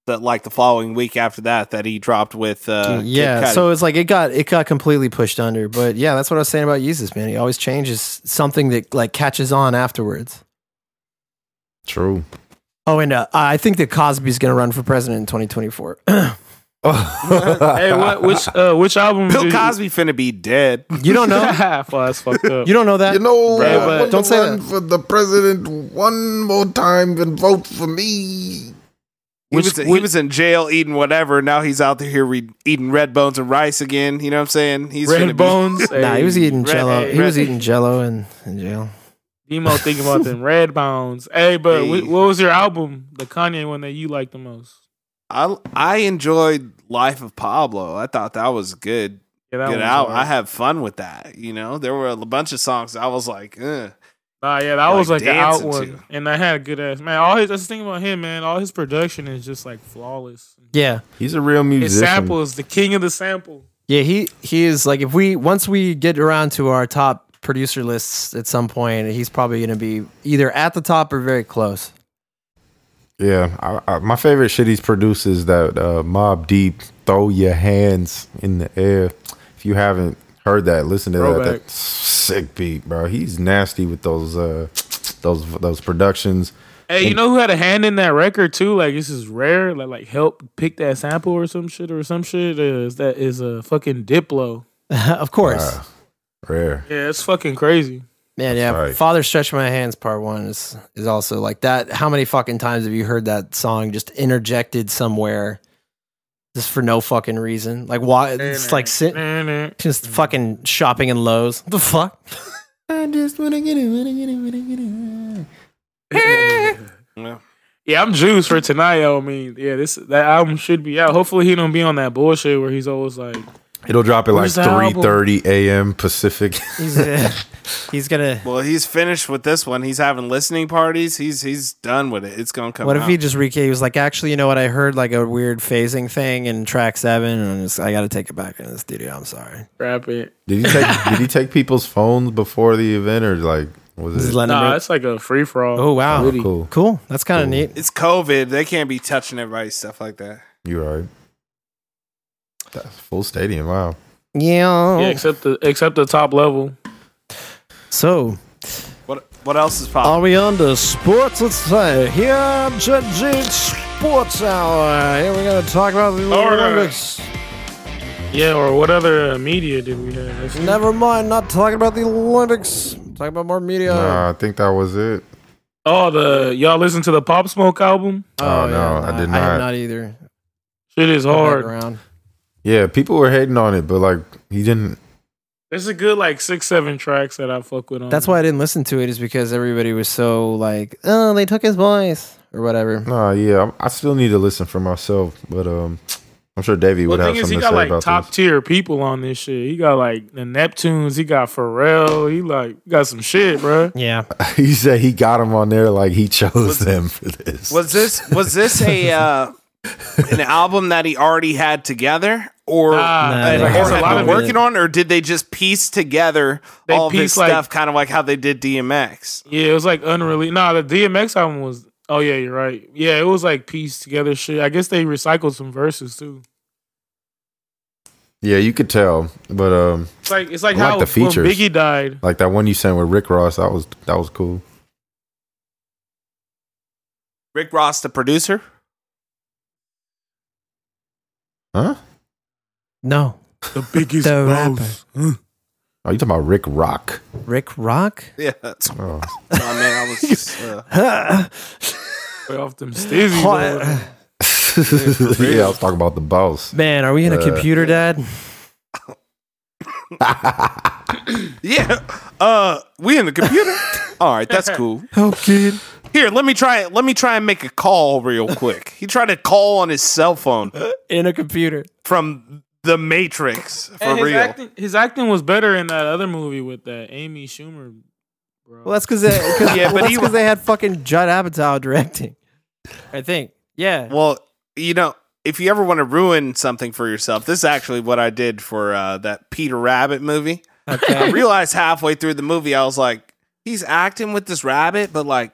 that like the following week after that that he dropped with uh, yeah. Cudi. So it's like it got it got completely pushed under. But yeah, that's what I was saying about Yeezus, man. He always changes something that like catches on afterwards. True. Oh, and uh, I think that Cosby's going to run for president in 2024. Hey, what? Which uh, which album? Bill did- Cosby finna be dead. you don't know? Fuck, that's fucked up. You don't know that? You know, Right, I but- want Don't say that. for the president one more time and vote for me. He Which- was he was in jail eating whatever. Now he's out there here re- eating red bones and rice again. You know what I'm saying? He's finna Red Bones. Nah, he was eating Red- Jello. hey, he was eating Jello in, in jail. Demo thinking about them Red Bones. Hey, but Hey. what was your album, the Kanye one that you liked the most? I I enjoyed Life of Pablo. I thought that was good. Yeah, that good out. hard. I had fun with that. You know, there were a bunch of songs I was like, Ugh. Nah, yeah, that like was like an out one, to. and I had a good ass man. All his that's the thing about him, man. All his production is just like flawless. Yeah. He's a real His musician. sample is the king of the sample. Yeah, he he is like if we once we get around to our top producer lists at some point, he's probably going to be either at the top or very close. Yeah, I, I, my favorite shit he's produced is that uh, Mobb Deep "Throw Your Hands in the Air." If you haven't Heard that. Listen to that. Throwback. That sick beat, bro. He's nasty with those uh those those productions. Hey, you know who had a hand in that record too? Like this is rare. Like like help pick that sample or some shit or some shit. Is that is a fucking Diplo? of course. Wow. Rare. Yeah, it's fucking crazy. Man, yeah. right. Father Stretch My Hands Part One is is also like that. How many fucking times have you heard that song just interjected somewhere, just for no fucking reason? Like why? It's like sit, just fucking shopping in Lowe's. What the fuck? I just wanna get it, wanna get it, wanna get it. Yeah. Yeah, I'm juiced for tonight. I mean, yeah, this that album should be out. Hopefully, he don't be on that bullshit where he's always like, It'll drop at like Where's the album? 3:30 a.m. Pacific. He's uh, he's gonna. Well, he's finished with this one. He's having listening parties. He's he's done with it. It's gonna come. What if he just recap? He was like, actually, you know what? I heard like a weird phasing thing in track seven, and just, I got to take it back in the studio. I'm sorry. rap it. Did he take did he take people's phones before the event or like was is it letting Nah, it's like a free for all. Oh wow, Oh, cool. cool. That's kind of neat. It's COVID. They can't be touching everybody's stuff like that. You're right. That's full stadium. Wow. Yeah. Yeah, except the except the top level. So What what else is Are we on to sports? Let's say here at JG Sports Hour. Here we're going to talk about the Olympics. Yeah, or what other uh, media did we have? Never mind, not talking about the Olympics. Talking about more media. Nah, I think that was it. Oh, the y'all listen to the Pop Smoke album? Oh, no, I did I have not. not either. Shit is hard. Background. Yeah, people were hating on it, but like he didn't. There's a good like six, seven tracks that I fuck with on. That's why I didn't listen to it. Is because everybody was so like, oh, they took his voice or whatever. Nah, yeah, I I still need to listen for myself, but um, I'm sure Davey Well, would the have thing is, something he to got say like about top this. tier people on this shit. He got like the Neptunes. He got Pharrell. He like got some shit, bro. Yeah. he said he got him on there like he chose them for this. Was this was this a uh, an album that he already had together, or Nah, like, a lot of working on, or did they just piece together They all of his pieced, like- stuff, kind of like how they did DMX? Yeah, it was like unreleased. Nah, the DMX album was. Oh yeah, you're right. Yeah, it was like pieced together shit. I guess they recycled some verses too. Yeah, you could tell, but um, It's like it's like I like how the when. Biggie died. like that one you sent with Rick Ross, that was that was cool. Rick Ross, the producer. Huh? No. The biggest The boss. Oh, you talking about Rick Rock? Rick Rock. Yeah, that's Oh, I mean. I was just, uh, Way off them stizzies. What? over there. yeah, I was talking about the boss. Man, are we in a Uh, computer, Dad? yeah. Uh, we in the computer. All right, that's cool. Oh, kid. Here, let me try. Let me try and make a call real quick. He tried to call on his cell phone In a computer. from the Matrix for And his real. acting, his acting was better in that other movie with that Amy Schumer. Bro. Well, that's because they, cause, Yeah, well, but that's he 'cause they had fucking Judd Apatow directing. I think. Yeah. Well, you know, if you ever want to ruin something for yourself, this is actually what I did for uh, that Peter Rabbit movie. I realized halfway through the movie, I was like, he's acting with this rabbit, but like,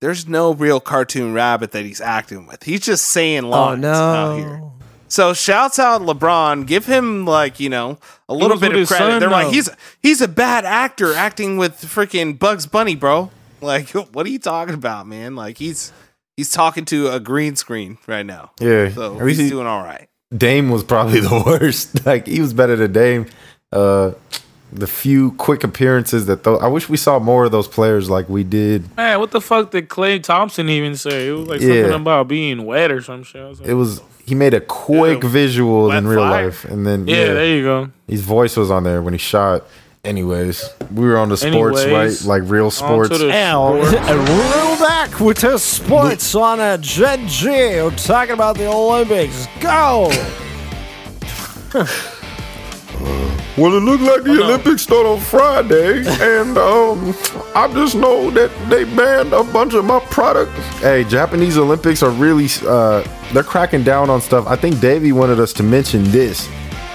there's no real cartoon rabbit that he's acting with. He's just saying oh lines out here. So shouts out LeBron. Give him like you know a little bit of credit. son, They're like he's he's a bad actor acting with freaking Bugs Bunny, bro. Like what are you talking about, man? Like he's he's talking to a green screen right now. Yeah, So At least he's he- doing all right. Dame was probably the worst. Like he was better than Dame. Uh, the few quick appearances that though I wish we saw more of those players like we did. Man, what the fuck did Klay Thompson even say? It was like Yeah. something about being wet or some shit. Was like, It was he made a quick Yeah, visual in real fire. life, and then yeah, yeah, there you go. his voice was on there when he shot. Anyways, we were on the sports, Anyways, right? Like real sports. to the Now, sport. roll back with the sports on a Gen G. We're talking about the Olympics. Go! Well, it looked like the Olympics start on Friday, and um, I just know that they banned a bunch of my product. Hey, Japanese Olympics are really uh, they're cracking down on stuff. I think Davey wanted us to mention this.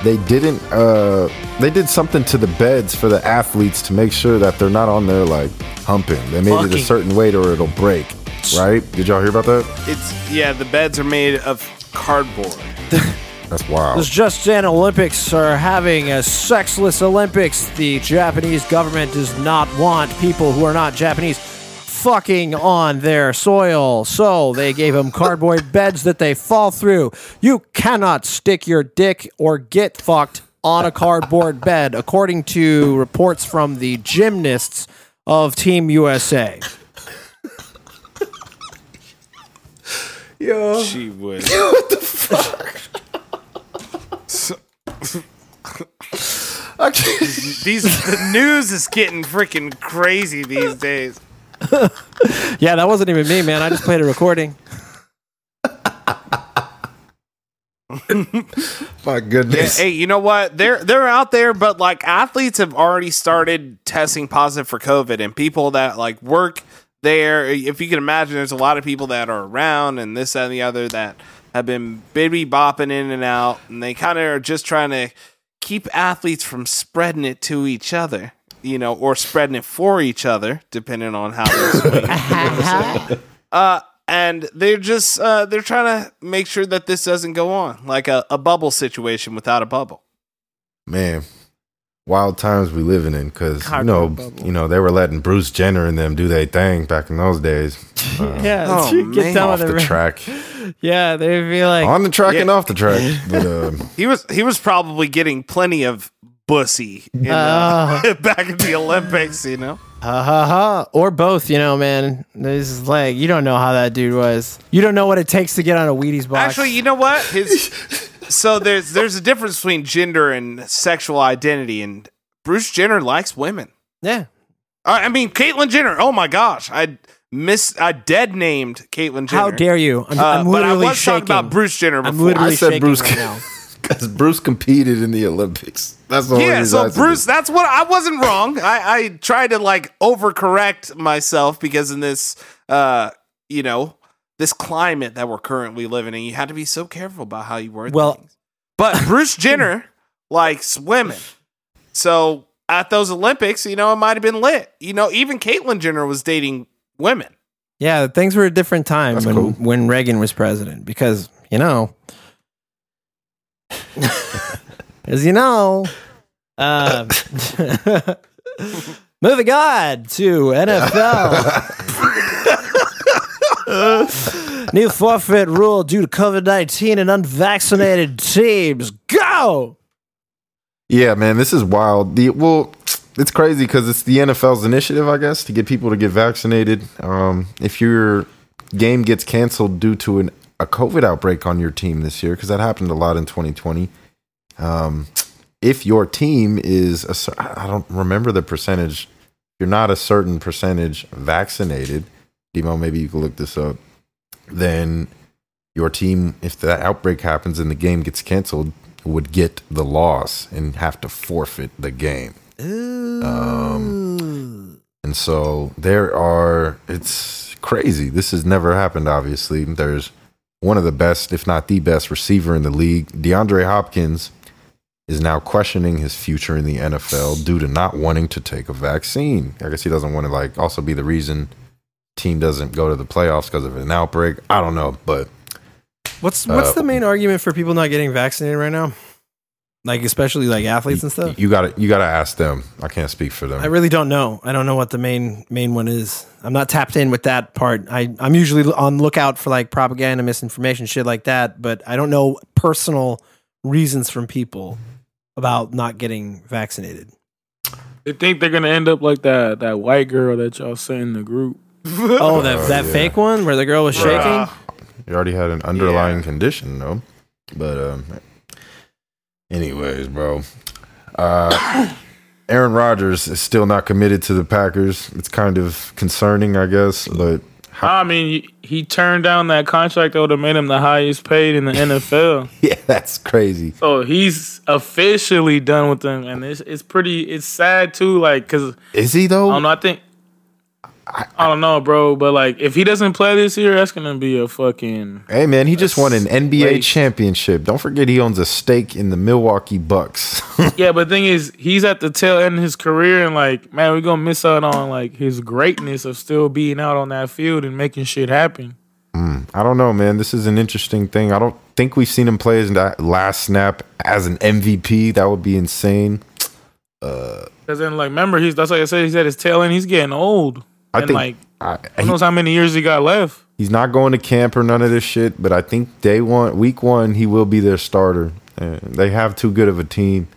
They didn't. Uh, they did something to the beds for the athletes to make sure that they're not on there like humping. They made it a certain weight or it'll break. Right? Did y'all hear about that? It's yeah, the beds are made of cardboard. That's wild. This Just Jan Olympics are having a sexless Olympics. The Japanese government does not want people who are not Japanese fucking on their soil. So they gave them cardboard beds that they fall through. You cannot stick your dick or get fucked on a cardboard bed, according to reports from the gymnasts of Team USA. Yo. She would. These the news is getting freaking crazy these days. Yeah, that wasn't even me, man. I just played a recording. My goodness. Hey, you know what? They're they're out there, but like athletes have already started testing positive for COVID, and people that like work there. If you can imagine, there's a lot of people that are around, and this that, and the other that have been baby bopping in and out, and they kind of are just trying to keep athletes from spreading it to each other, you know, or spreading it for each other, depending on how they're uh, and they're just uh, they're trying to make sure that this doesn't go on, like a, a bubble situation without a bubble. Man, wild times we living in because you know, bubble. you know, they were letting Bruce Jenner and them do their thing back in those days. Uh, Yeah, Oh, get man. down off with the it. track, Yeah, they'd be like, on the track Yeah. and off the track. But uh, He was he was probably getting plenty of bussy in, Ah. uh, back at the Olympics, you know. ha ha ha, or both. You know, man. This is like you don't know how that dude was. You don't know what it takes to get on a Wheaties box. Actually, you know what? His so there's there's a difference between gender and sexual identity, and Bruce Jenner likes women. yeah. I I mean, Caitlyn Jenner. Oh my gosh, I miss I dead named Caitlyn Jenner. How dare you? I'm, Uh, I'm but I literally was shaking. talking about Bruce Jenner I'm literally I said shaking Bruce right now. because Bruce competed in the Olympics. That's the only yeah, reason I so Bruce, that's what I wasn't wrong. I, I tried to like overcorrect myself because in this, uh, you know, this climate that we're currently living in, you had to be so careful about how you word Well- things. But Bruce Jenner likes women, so at those Olympics, you know, it might have been lit. You know, even Caitlyn Jenner was dating women. Yeah, things were a different time That's when cool. when Reagan was president because you know, as you know, um, moving on to NFL. New forfeit rule due to COVID nineteen and unvaccinated teams. Go. Yeah, man, this is wild. The well, it's crazy because it's the NFL's initiative, I guess, to get people to get vaccinated. Um, if your game gets canceled due to an, a COVID outbreak on your team this year, because that happened a lot in 2020. Um, if your team is, a, I don't remember the percentage. You're not a certain percentage vaccinated. Demo, maybe you can look this up. Then your team, if that outbreak happens and the game gets canceled, would get the loss and have to forfeit the game. Um, and so there are, it's crazy. This has never happened, obviously. There's one of the best, if not the best, receiver in the league. DeAndre Hopkins is now questioning his future in the NFL due to not wanting to take a vaccine. I guess he doesn't want to, like, also be the reason team doesn't go to the playoffs because of an outbreak. I don't know, but What's what's Uh, the main argument for people not getting vaccinated right now? Like especially like athletes and stuff. you got to you got to ask them. I can't speak for them. I really don't know. I don't know what the main main one is. I'm not tapped in with that part. I I'm usually on lookout for like propaganda, misinformation, shit like that. But I don't know personal reasons from people about not getting vaccinated. They think they're gonna end up like that that white girl that y'all sent in the group. Oh, that Oh, that yeah. fake one where the girl was shaking. You already had an underlying condition, though. But um, anyways, bro. Uh, Aaron Rodgers is still not committed to the Packers. It's kind of concerning, I guess. But I mean, he- he turned down that contract that would have made him the highest paid in the NFL. yeah, that's crazy. So he's officially done with them, and it's it's pretty it's sad too. Like, cause Is he though? I don't know. I think I, don't know, bro. But like, if he doesn't play this year, that's gonna be a fucking Hey man, he just won an NBA waste. championship. Don't forget he owns a stake in the Milwaukee Bucks. yeah. But the thing is, he's at the tail end of his career, and like, man, we're gonna miss out on like his greatness of still being out on that field and making shit happen. Hmm, I don't know, man. This is an interesting thing. I don't think we've seen him play his that last snap as an MVP. That would be insane. Uh, because then, like, remember, he's that's like I said. He's at his tail end. He's getting old. I and think like, I, who he- knows how many years he got left? he's not going to camp or none of this shit. But I think day one, week one, he will be their starter. And they have too good of a team.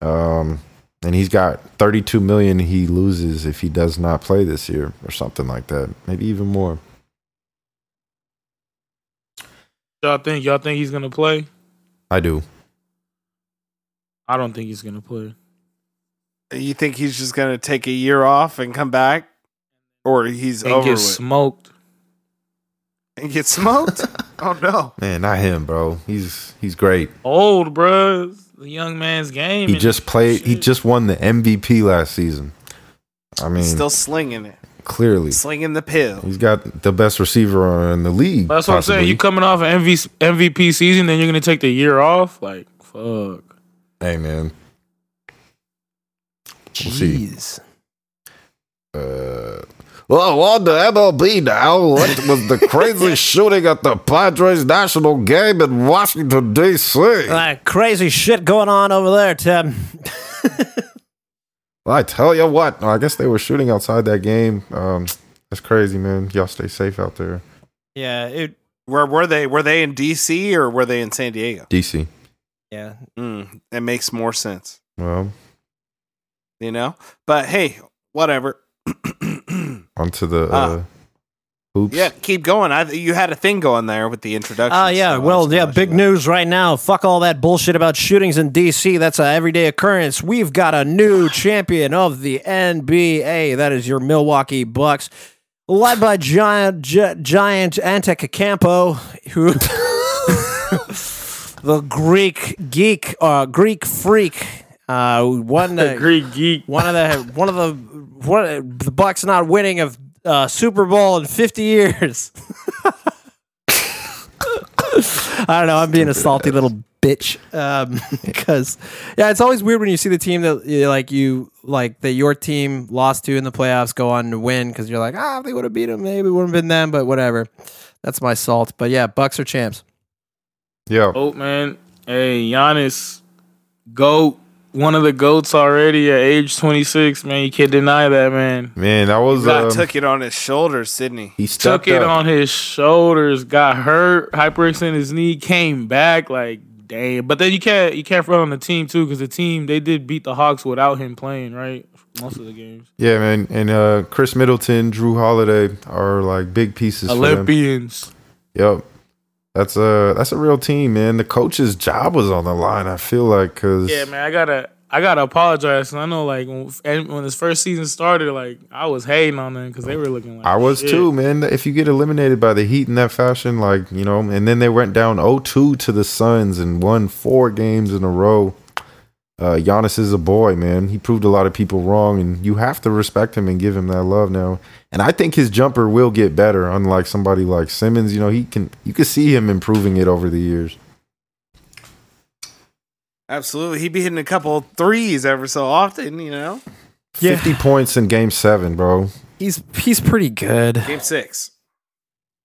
Um, and he's got 32 million he loses if he does not play this year or something like that. Maybe even more. Y'all think y'all think he's gonna play? I do. I don't think he's gonna play. You think he's just gonna take a year off and come back, or he's And over get with smoked. and get smoked? oh no! Man, not him, bro. He's he's great. Old, bruh. It's The young man's game. He just played. He just won the MVP last season. I mean, Still slinging it, clearly, slinging the pill. he's got the best receiver in the league. That's what I'm saying. You coming off an MV, MVP season, then you're gonna take the year off? Like, fuck. Hey, man. We'll see. Jeez. Uh, well, on the MLB now, what was the crazy shooting at the Padres national game in Washington D.C.? That crazy shit going on over there, Tim. Well, I tell you what, I guess they were shooting outside that game. Um, that's crazy, man. Y'all stay safe out there. Yeah, it. Where were they? Were they in D.C. or were they in San Diego? DC. Yeah, Mm, that makes more sense, Well, you know. But hey, whatever. onto the uh, Ah. hoops. yeah, keep going. I you had a thing going there with the introduction. Oh, yeah. so Well, yeah, big news right now. Fuck all that bullshit about shootings in D.C. That's a everyday occurrence. We've got a new champion of the NBA. That is your Milwaukee Bucks. Led by giant, gi- Giannis Antetokounmpo, who the Greek geek, uh, Greek freak, uh, won The the Greek geek. one of the one of the one the Bucks not winning a uh, Super Bowl in 50 years. I don't know. I'm being a salty little bitch um, because yeah, it's always weird when you see the team that you like you like that your team lost to in the playoffs go on to win because you're like ah if they would have beat them maybe it wouldn't have been them but whatever. That's my salt. But yeah, Bucks are champs. Yeah. Oh man, hey Giannis, goat, one of the goats already at age 26. Man, you can't deny that, man. Man, that was. God Um, took it on his shoulders, Sydney. he Took it up. on his shoulders, got hurt, hyperextended his knee, came back like damn. But then you can't you can't front on the team too because the team they did beat the Hawks without him playing right most of the games. Yeah, man. And uh, Khris Middleton, Jrue Holiday are like big pieces for. Olympians. Yep. That's a that's a real team, man. The coach's job was on the line. I feel like because Yeah, man, I gotta I gotta apologize. I know like when, when this first season started, like I was hating on them because they were looking like I was shit. too, man. If you get eliminated by the Heat in that fashion, like you know, and then they went down 0-2 to the Suns and won four games in a row. Uh, Giannis is a boy, man. He proved a lot of people wrong, and you have to respect him and give him that love now. And I think his jumper will get better. Unlike somebody like Simmons, you know, he can you can see him improving it over the years. Absolutely, he'd be hitting a couple threes ever so often. You know, Yeah. Fifty points in Game Seven, bro. He's he's pretty good. game six.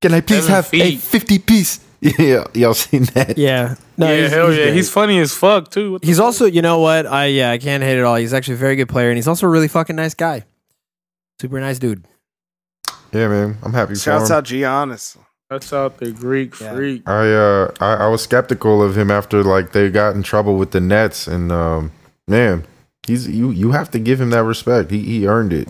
Can I please Seven have a fifty piece? Yeah, y'all seen that? Yeah. No, yeah, he's- hell he's yeah, great. he's funny as fuck too. What the He's fuck? also, you know what? I yeah, I can't hate it all. He's actually a very good player, and he's also a really fucking nice guy. Super nice dude. Yeah, man. I'm happy for Shouts him. out Giannis. that's out the Greek Yeah. freak. I uh I, I was skeptical of him after like they got in trouble with the Nets and um man he's you you have to give him that respect he he earned it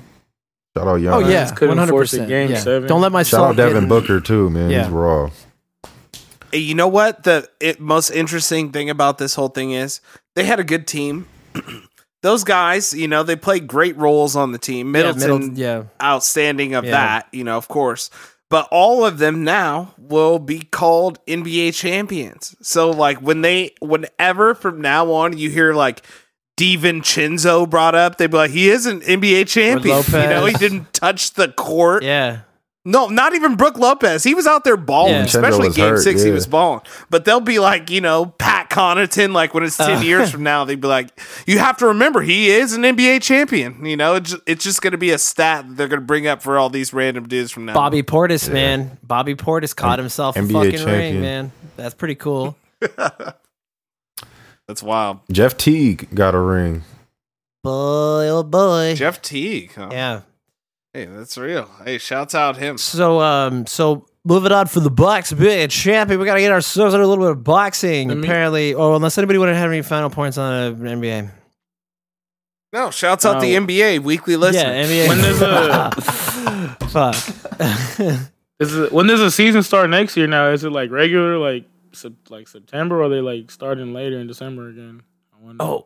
shout out Giannis. Oh yeah, couldn't one hundred force a percent. game Yeah. seven. Don't let my shout out Devin in- Booker too man Yeah. he's raw Hey, Eh, you know what? The it, most interesting thing about this whole thing is they had a good team. Those guys, you know, they played great roles on the team. Yeah, Middleton, yeah. outstanding of Yeah. that, you know, of course. But all of them now will be called NBA champions. So like when they whenever from now on you hear like DiVincenzo brought up, they'd be like, he is an NBA champion. You know, he didn't touch the court. Yeah. No, not even Brook Lopez. He was out there balling, Yeah. especially game hurt, six. He was balling. But they'll be like, you know, Pat Connaughton. Like when it's ten uh. years from now, they'd be like, you have to remember he is an NBA champion. You know, it's just, it's just going to be a stat that they're going to bring up for all these random dudes from now. Bobby Portis, man. Bobby Portis caught himself a NBA fucking champion. ring, man. That's pretty cool. That's wild. Jeff Teague got a ring. Boy, oh boy. Jeff Teague. Huh? Yeah. Hey, that's real. Hey, shouts out him. So, um, so moving on for the Bucks, big champion. We got to get ourselves into a little bit of boxing. Let me- Apparently, oh, unless anybody want to have any final points on uh, NBA. No, shouts out No. the NBA weekly listener. Yeah, NBA. When does uh, Fuck. is it, when does the season start next year? Now is it like regular, like sep- like September, or are they like starting later in December again? I wonder. oh,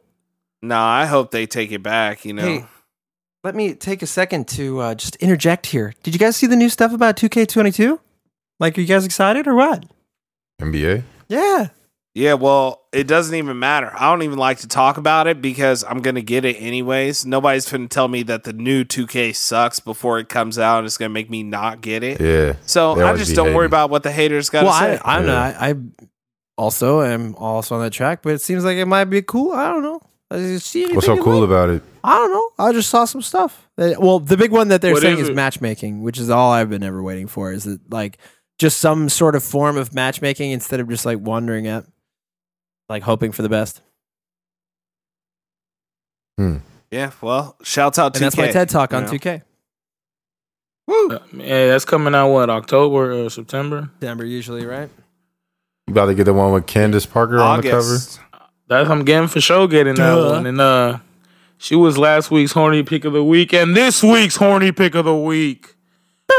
No, I hope they take it back. You know, Hey, let me take a second to uh, just interject here. Did you guys see the new stuff about 2K22? Like, are you guys excited or what? NBA. Yeah. Yeah, well, it doesn't even matter. I don't even like to talk about it because I'm going to get it anyways. Nobody's going to tell me that the new 2K sucks before it comes out and it's going to make me not get it. Yeah. So I just don't worry about what the haters got to Well, say. I, I don't. Yeah. I, I also am also on that track, but it seems like it might be cool. I don't know. I just see What's so cool about it? I don't know. I just saw some stuff. Uh, Well, the big one that they're What saying is is it? matchmaking, which is all I've been ever waiting for. Is it like just some sort of form of matchmaking instead of just like wandering at, like hoping for the best? yeah, well, shouts out 2K. And that's my TED talk on 2K. Woo! Uh, yeah, that's coming out what October or September. December usually, right? You about to get the one with Candace Parker on the cover? August. That's I'm getting for sure getting that Duh. one. And uh, she was last week's horny pick of the week, and this week's horny pick of the week,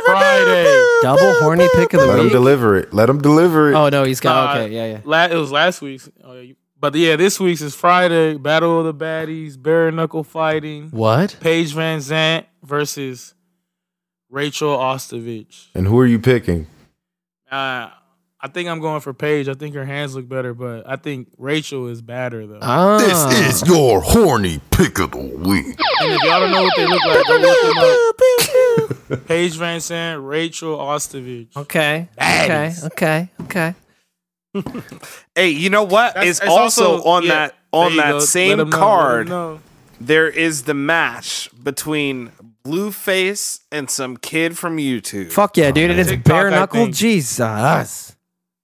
Friday. Double horny pick of the week. Let him deliver it. Let him deliver it. Oh no, he's got Nah, okay, yeah, yeah. La- it was last week's, oh, yeah, you- but yeah, this week's is Friday. Battle of the Baddies, bare knuckle fighting. What? Paige VanZant versus Rachel Ostovich. And who are you picking? Uh, I think I'm going for Paige. I think her hands look better, but I think Rachel is badder though. Ah, This is your horny pick of the week. and if y'all don't know what they look like, go look them up. Paige VanZant, Rachel Ostovich. okay, okay, Baddies. okay, okay. Hey, you know what? That's- Is it's also, on yeah, that on that go. Let same 'em know, card. know. There is the match between Blueface and some kid from YouTube. Fuck yeah, dude! It's TikTok, bare knuckle. Jesus.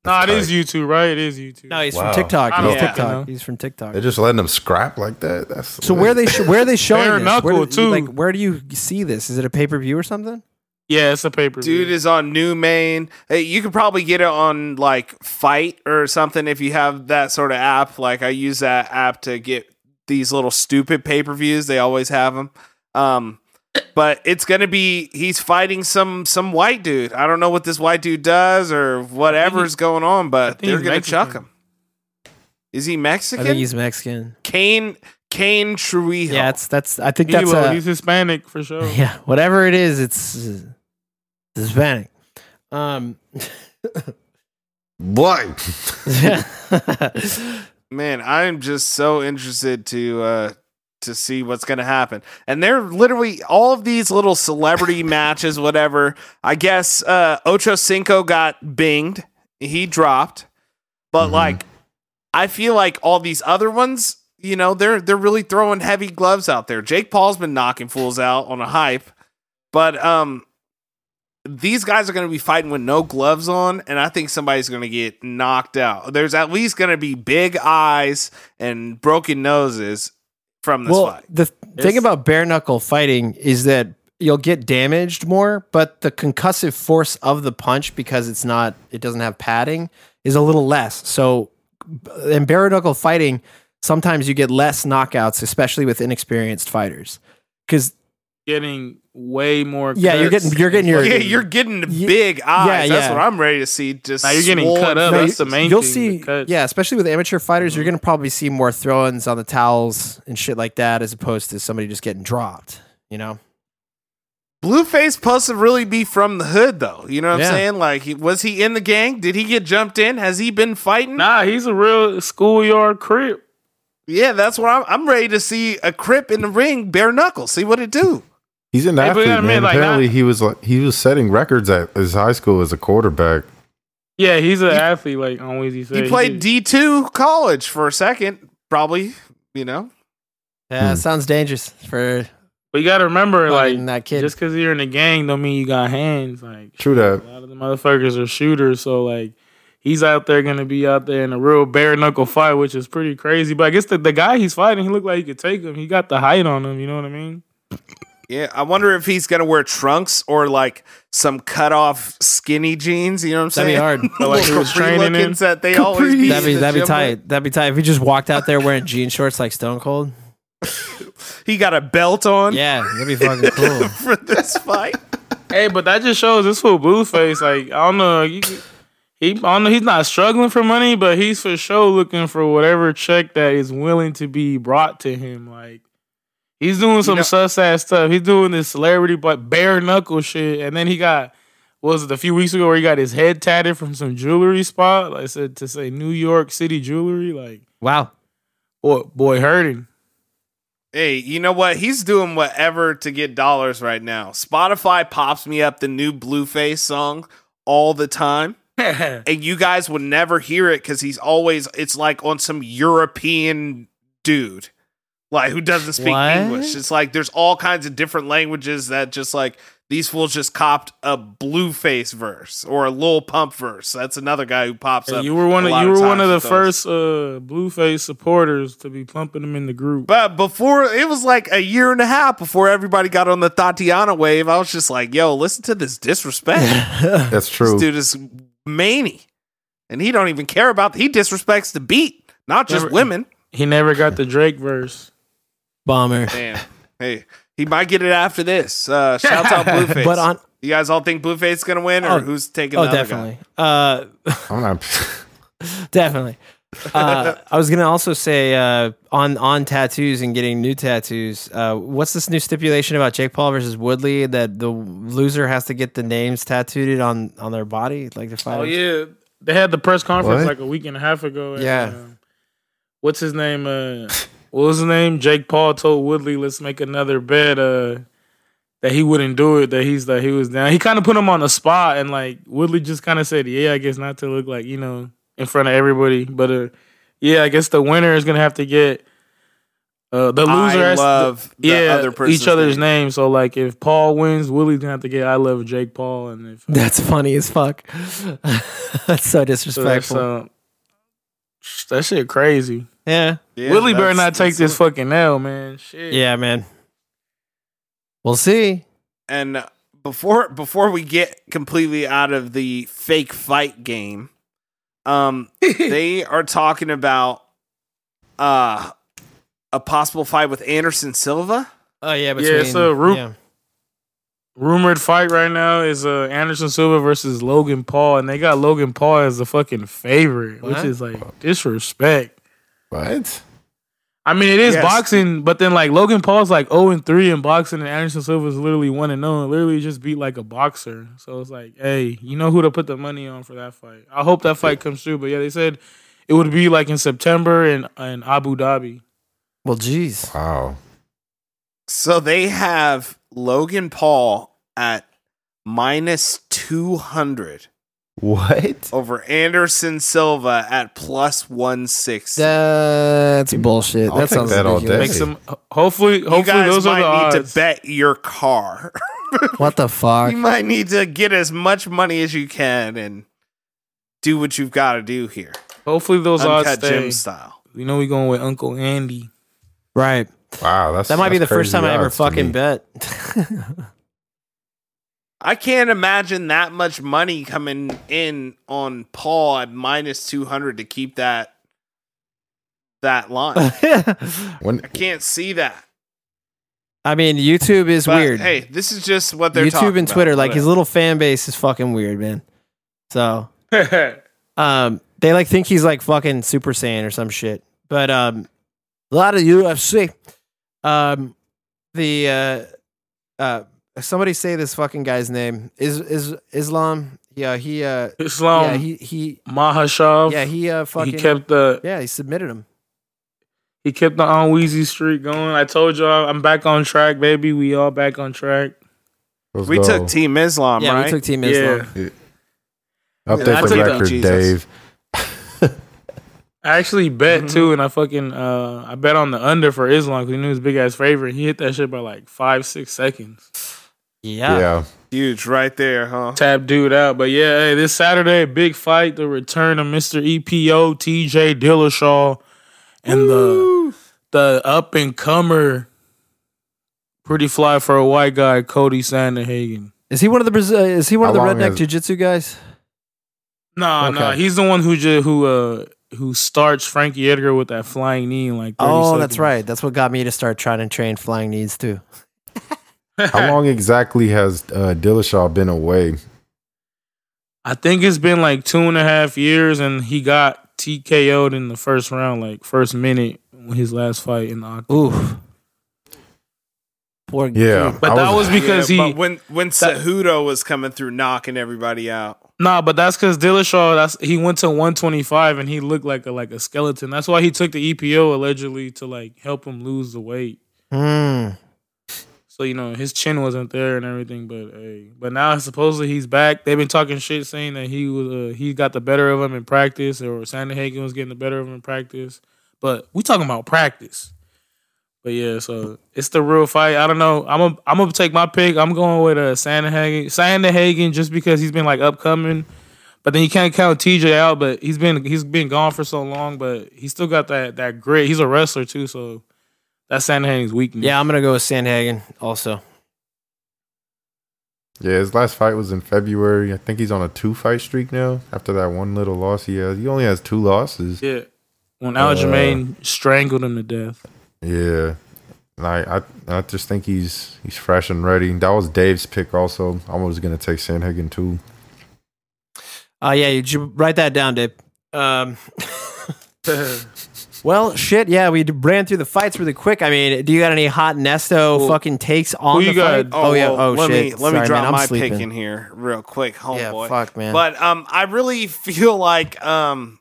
Nah, it is YouTube, right? It is YouTube. No, he's Wow. from TikTok. I He's don't TikTok. know. He's from TikTok. They're just letting them scrap like that. That's So where they sh- where are they showing Bare this? knuckle, where do, too. Like where do you see this? Is it a pay per view or something? yeah, it's a paper. Dude is on New Main. Hey, you could probably get it on like FITE or something if you have that sort of app. Like I use that app to get these little stupid pay per views. They always have them. Um, but it's gonna be he's fighting some some white dude. I don't know what this white dude does or whatever's going on, but they're gonna Mexican. chuck him. Is he Mexican? I think he's Mexican. Kane Kane Trujillo. Yeah, it's that's. I think He that's will. a, he's Hispanic for sure. yeah. Whatever it is, it's uh, Hispanic. Um. What? man i'm just so interested to uh to see what's gonna happen. And they're literally all of these little celebrity matches whatever i guess uh ocho cinco got binged. He dropped. But Mhm. like i feel like all these other ones you know they're they're really throwing heavy gloves out there. Jake paul's been knocking fools out on a hype. But um these guys are going to be fighting with no gloves on, and I think somebody's going to get knocked out. There's at least going to be big eyes and broken noses from this well, fight. the thing about bare knuckle fighting is that you'll get damaged more, but the concussive force of the punch because it's not, it doesn't have padding, is a little less. So, in bare knuckle fighting, sometimes you get less knockouts, especially with inexperienced fighters, because Getting way more. Yeah, you're getting- you're getting your- Yeah, you're getting the Ye- big eyes. Yeah, That's yeah. what I'm ready to see. Just Now you're getting cut up. No, That's you- the main you'll thing, see, yeah, especially with amateur fighters, you're mm-hmm. gonna probably see more throw-ins on the towels and shit like that, as opposed to somebody just getting dropped. You know, Blueface supposed to really be from the hood, though. You know what Yeah. I'm saying? Like, he, was he in the gang? Did he get jumped in? Has he been fighting? Nah, he's a real schoolyard crip. Yeah, that's what I'm. I'm ready to see a crip in the ring, bare knuckles. See what it do. He's an Hey, athlete, you gotta man. like, Apparently, not- he was like he was setting records at his high school as a quarterback. Yeah, he's an athlete. Like always, he said He played D two college for a second, probably. You know, Yeah, Hmm. sounds dangerous for But you got to remember, like that kid. just because you're in the gang, don't mean you got hands. Like True that. A lot of the motherfuckers are shooters, so like he's out there gonna be out there in a real bare knuckle fight, which is pretty crazy. But I guess the, the guy he's fighting, he looked like he could take him. He got the height on him. You know what I mean? Yeah. I wonder if he's gonna wear trunks or like some cut off skinny jeans. You know what I'm saying? That'd be hard. Like, he was training in? that they always be. That'd be that'd be gym tight. That'd be tight if he just walked out there wearing jean shorts like Stone Cold. He got a belt on Yeah, that'd be fucking cool. for this fight. Hey, but that just shows this fool Blueface. Like I don't know, he, he I don't know. He's not struggling for money, but he's for sure looking for whatever check that is willing to be brought to him. Like he's doing some know- sus ass stuff. He's doing this celebrity but bare knuckle shit, and then he got. what Was it a few weeks ago where he got his head tatted from some jewelry spot? Like I said to say New York City jewelry. Like Wow. boy, boy hurting. Hey, you know what? He's doing whatever to get dollars right now. Spotify pops me up the new Blueface song all the time. and you guys would never hear it because he's always it's like on some European dude. Like who doesn't speak What? English. It's like there's all kinds of different languages that just like these fools just copped a blueface verse or a Lil Pump verse. That's another guy who pops Hey, up. you were one of you were one of the first uh, Blueface supporters to be pumping him in the group. But before it was like a year and a half before everybody got on the Thotiana wave, I was just like, yo, listen to this disrespect. That's true. This dude is manny. And he don't even care about he disrespects the beat, not just Never- women. He never got the Drake verse. Bomber. Damn. Hey, he might get it after this. Uh shouts out Blueface. But on you guys all think Blueface is gonna win or Oh, who's taking oh, the other definitely. Uh, I'm not. definitely. Uh, I was gonna also say uh, on on tattoos and getting new tattoos. Uh, what's this new stipulation about Jake Paul versus Woodley that the loser has to get the names tattooed on on their body, like the fight? Oh yeah, they had the press conference What? like a week and a half ago. and, Yeah. um, what's his name? Uh, what was his name? Jake Paul told Woodley, "Let's make another bet." Uh, that he wouldn't do it. That he's that he was down. He kind of put him on the spot, and like Woodley just kind of said, "Yeah, I guess not to look like you know in front of everybody, but uh, yeah, I guess the winner is gonna have to get." Uh, the loser has to- love the yeah, other each other's name. name. So like, if Paul wins, Willie's gonna have to get "I love Jake Paul," and if That's funny as fuck. That's so so that's, disrespectful. uh, that shit crazy. Yeah, Yeah, Willie better that's- not take this it. fucking L, man. Shit. yeah, man. We'll see. And before before we get completely out of the fake fight game, um, they are talking about uh a possible fight with Anderson Silva. Oh yeah, Yeah, between, it's a Ru- yeah. Rumored fight right now is uh, Anderson Silva versus Logan Paul, and they got Logan Paul as the fucking favorite, which is like disrespect. What? I mean, it is Yes. boxing, but then like Logan Paul's like 0 and 3 in boxing, and Anderson Silva's literally 1 and 0, literally just beat like a boxer. So it's like, hey, you know who to put the money on for that fight. I hope that fight comes through, but yeah, they said it would be like in September in, in Abu Dhabi. Well, jeez. Wow. So they have Logan Paul at minus two hundred What? over Anderson Silva at plus one sixty. That's bullshit. I'll that take sounds that all ridiculous. day. Make some, hopefully, You hopefully guys those are the might need odds. to bet your car. What the fuck? you might need to get as much money as you can and do what you've got to do here. Hopefully those odds Uncut stay. gym style. You know we going with Uncle Andy. Right. Wow. That's That might be the first time I ever fucking bet. I can't imagine that much money coming in on Paul at minus 200 to keep that that line. When I can't see that. I mean, YouTube is But, weird. Hey, this is just what they're talking YouTube and about. Twitter, like his little fan base is fucking weird, man. So, um, they like think he's like fucking Super Saiyan or some shit. But um, a lot of UFC, um, the uh, uh, somebody say this fucking guy's name is is Islam. Yeah, he uh, Islam yeah he he Makhachev. yeah he uh he kept the yeah he submitted him. He kept the on Wheezy streak going. I told y'all I'm back on track, baby. We all back on track. Let's We go. took Team Islam, yeah, right? we took Team Yeah. Islam. Update Yeah, I the took the- record, Jesus. Dave. I actually bet Mm-hmm. too, and I fucking uh I bet on the under for Islam because he knew his big ass favorite. He hit that shit by like five six seconds. Yeah. Yeah. Huge right there, huh? Tap dude out, but yeah, hey, this Saturday big fight, the return of Mister E EPO T.J. Dillashaw, and the the up and comer, pretty fly for a white guy, Cody Sandhagen. Is he one of the Brazil? Is he one of the redneck has- jiu-jitsu guys? No, nah, Okay. he's the one who ju- who uh who starts Frankie Edgar with that flying knee in like 30 Oh, seconds. that's right. That's what got me to start trying to train flying knees too. How long exactly has uh, Dillashaw been away? I think it's been like two and a half years, and he got TKO'd in the first round, like first minute, his last fight in the octagon. Ooh. Poor Yeah. dude. But I that was because Yeah, he but when when Cejudo was coming through, knocking everybody out. nah, but that's because Dillashaw. That's he went to 125 and he looked like a like a skeleton. That's why he took the EPO allegedly to like help him lose the weight. Hmm. So you know his chin wasn't there and everything, but hey, but now supposedly he's back. They've been talking shit saying that he was uh, he got the better of him in practice, or Sandhagen was getting the better of him in practice. But we talking about practice. But yeah, so it's the real fight. I don't know. I'm a, I'm gonna take my pick. I'm going with uh, Sandhagen. Sandhagen just because he's been like upcoming. But then you can't count TJ out. But he's been he's been gone for so long. But he still got that that grit. He's a wrestler too, so that's Sandhagen's weakness. Yeah, I'm gonna go with Sandhagen also. Yeah, his last fight was in February. I think he's on a two fight streak now. After that one little loss he has, he only has two losses. Yeah. When Uh, Aljamain strangled him to death. Yeah, and I, I I just think he's he's fresh and ready. That was Dave's pick. Also, I was gonna take Sandhagen too. Uh yeah, you write that down, Dave. Um Well, shit, yeah, we d- ran through the fights really quick. I mean, do you got any hot Nesto Who- fucking takes on who the you got? fight? Oh, yeah, well, oh let shit. Me, let Sorry, me drop man, I'm my sleeping. pick in here real quick, Yeah, homeboy. fuck, man. But um, I really feel like um,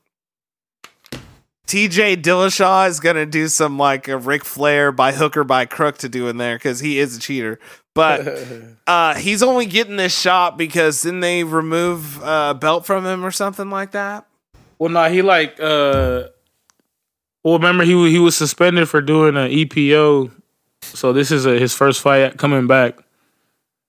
TJ Dillashaw is gonna do some like a Ric Flair by hook or by crook to do in there because he is a cheater. But uh, he's only getting this shot because then they remove uh, belt from him or something like that. Well, no, he like uh well remember he he was suspended for doing an EPO. So this is a, his first fight coming back.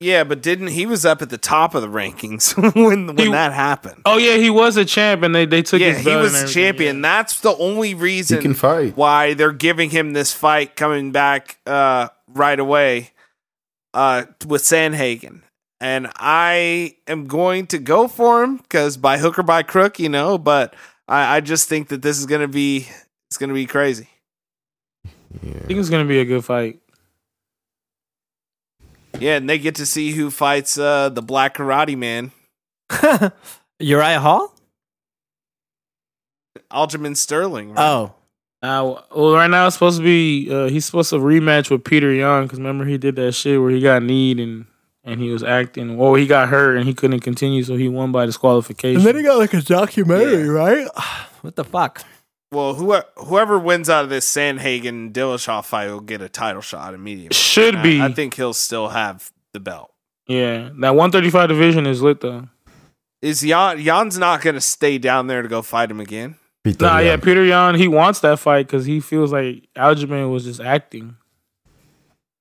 Yeah, but didn't he was up at the top of the rankings when when He- that happened? Oh yeah, he was a champ and they, they took Yeah, his he was a champion. yeah. That's the only reason He reason can fight. why they're giving him this fight coming back uh, right away uh, with Sandhagen. And I am going to go for him because by hook or by crook, you know. But I, I just think that this is going to be it's going to be crazy. I think it's gonna be a good fight. Yeah, and they get to see who fights uh, the Black Karate Man, Uriah Hall? Aljamain Sterling. right? Oh. Now, well, right now it's supposed to be uh, he's supposed to rematch with Peter Yan because remember he did that shit where he got kneed and and he was acting. Well, he got hurt and he couldn't continue, so he won by disqualification. And then he got like a documentary, right? What the fuck? Well, whoever, whoever wins out of this Sandhagen Dillashaw fight will get a title shot immediately. Should I- be. I think he'll still have the belt. yeah, that 135 division is lit though. Is Yan Yan's not going to stay down there to go fight him again? Beat the Nah, yeah, Peter Yan, he wants that fight because he feels like Aljamain was just acting.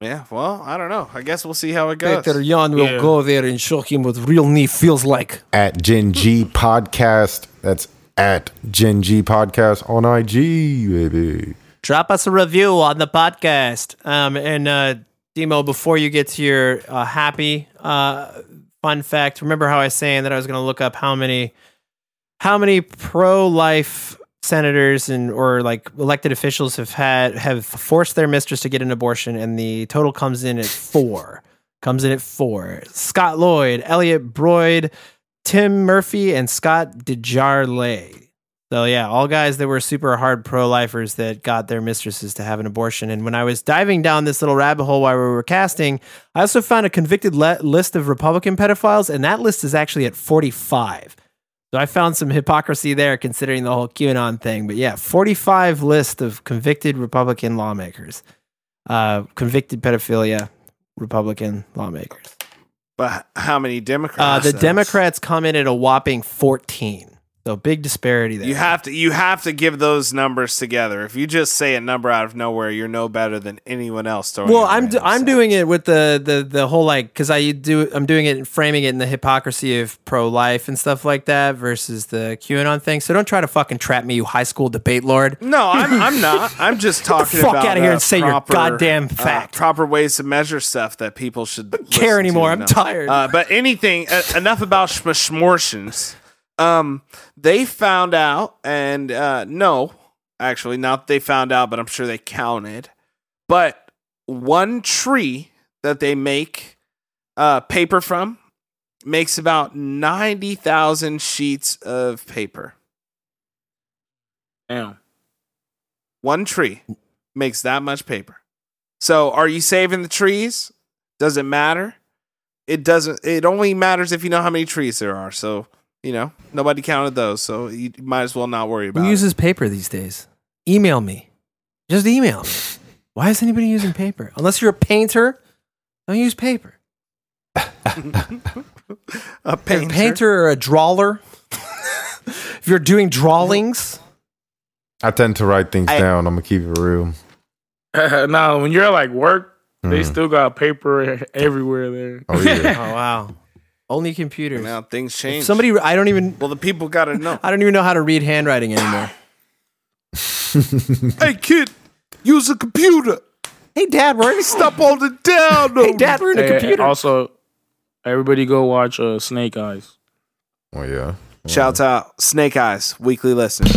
Yeah, well, I don't know. I guess we'll see how it goes. Peter Yan will Yeah. go there and show him what real knee feels like. at Gen G Podcast. That's at Gen G Podcast on IG, baby. Drop us a review on the podcast. Um, and uh, Demo, before you get to your uh, happy uh, fun fact, remember how I was saying that I was going to look up how many how many pro life senators and or like elected officials have had have forced their mistress to get an abortion, and the total comes in at four. Comes in at four. Scott Lloyd, Elliott Broidy, Tim Murphy, and Scott DesJarlais. So yeah, all guys that were super hard pro lifers that got their mistresses to have an abortion. And when I was diving down this little rabbit hole while we were casting, I also found a convicted le- list of Republican pedophiles, and that list is actually at 45. So I found some hypocrisy there considering the whole QAnon thing. But yeah, 45 list of convicted Republican lawmakers, uh, convicted pedophilia Republican lawmakers. But how many Uh, Democrats? the? Democrats come in at a whopping 14. So big disparity there. You have to you have to give those numbers together. If you just say a number out of nowhere, you're no better than anyone else. well, I'm do, I'm doing it with the the the whole like because I do I'm doing it and framing it in the hypocrisy of pro life and stuff like that versus the QAnon thing. So don't try to fucking trap me, you high school debate lord. No, I'm I'm not. I'm just talking fuck about outta here uh, and say your proper, goddamn uh, fact. proper ways to measure stuff that people should care anymore. I'm tired. Uh, but anything uh, enough about schmortions. Um, they found out, and uh, no, actually, not that they found out, but I'm sure they counted. But one tree that they make uh, paper from makes about ninety thousand sheets of paper. Damn. One tree makes that much paper. So are you saving the trees? Does it matter? It doesn't it only matters if you know how many trees there are. So, you know, nobody counted those. So you might as well not worry about Who it. uses paper these days? Email me. Just email me. Why is anybody using paper? Unless you're a painter, don't use paper. a A painter. painter or a drawer. if you're doing drawings, I tend to write things I- down. I'm gonna keep it real. now, when you're at like work, they Mm. still got paper everywhere there. Oh oh yeah. wow, only computers. Now things If change. Somebody, I don't even, well, the people got to know. I don't even know how to read handwriting anymore. hey, kid, use a computer. hey, Dad, we're in a Stop holding down. Hey, Dad, we're in a Hey, computer. Also, everybody go watch uh, Snake Eyes. oh yeah. Shouts out Snake Eyes, weekly listener.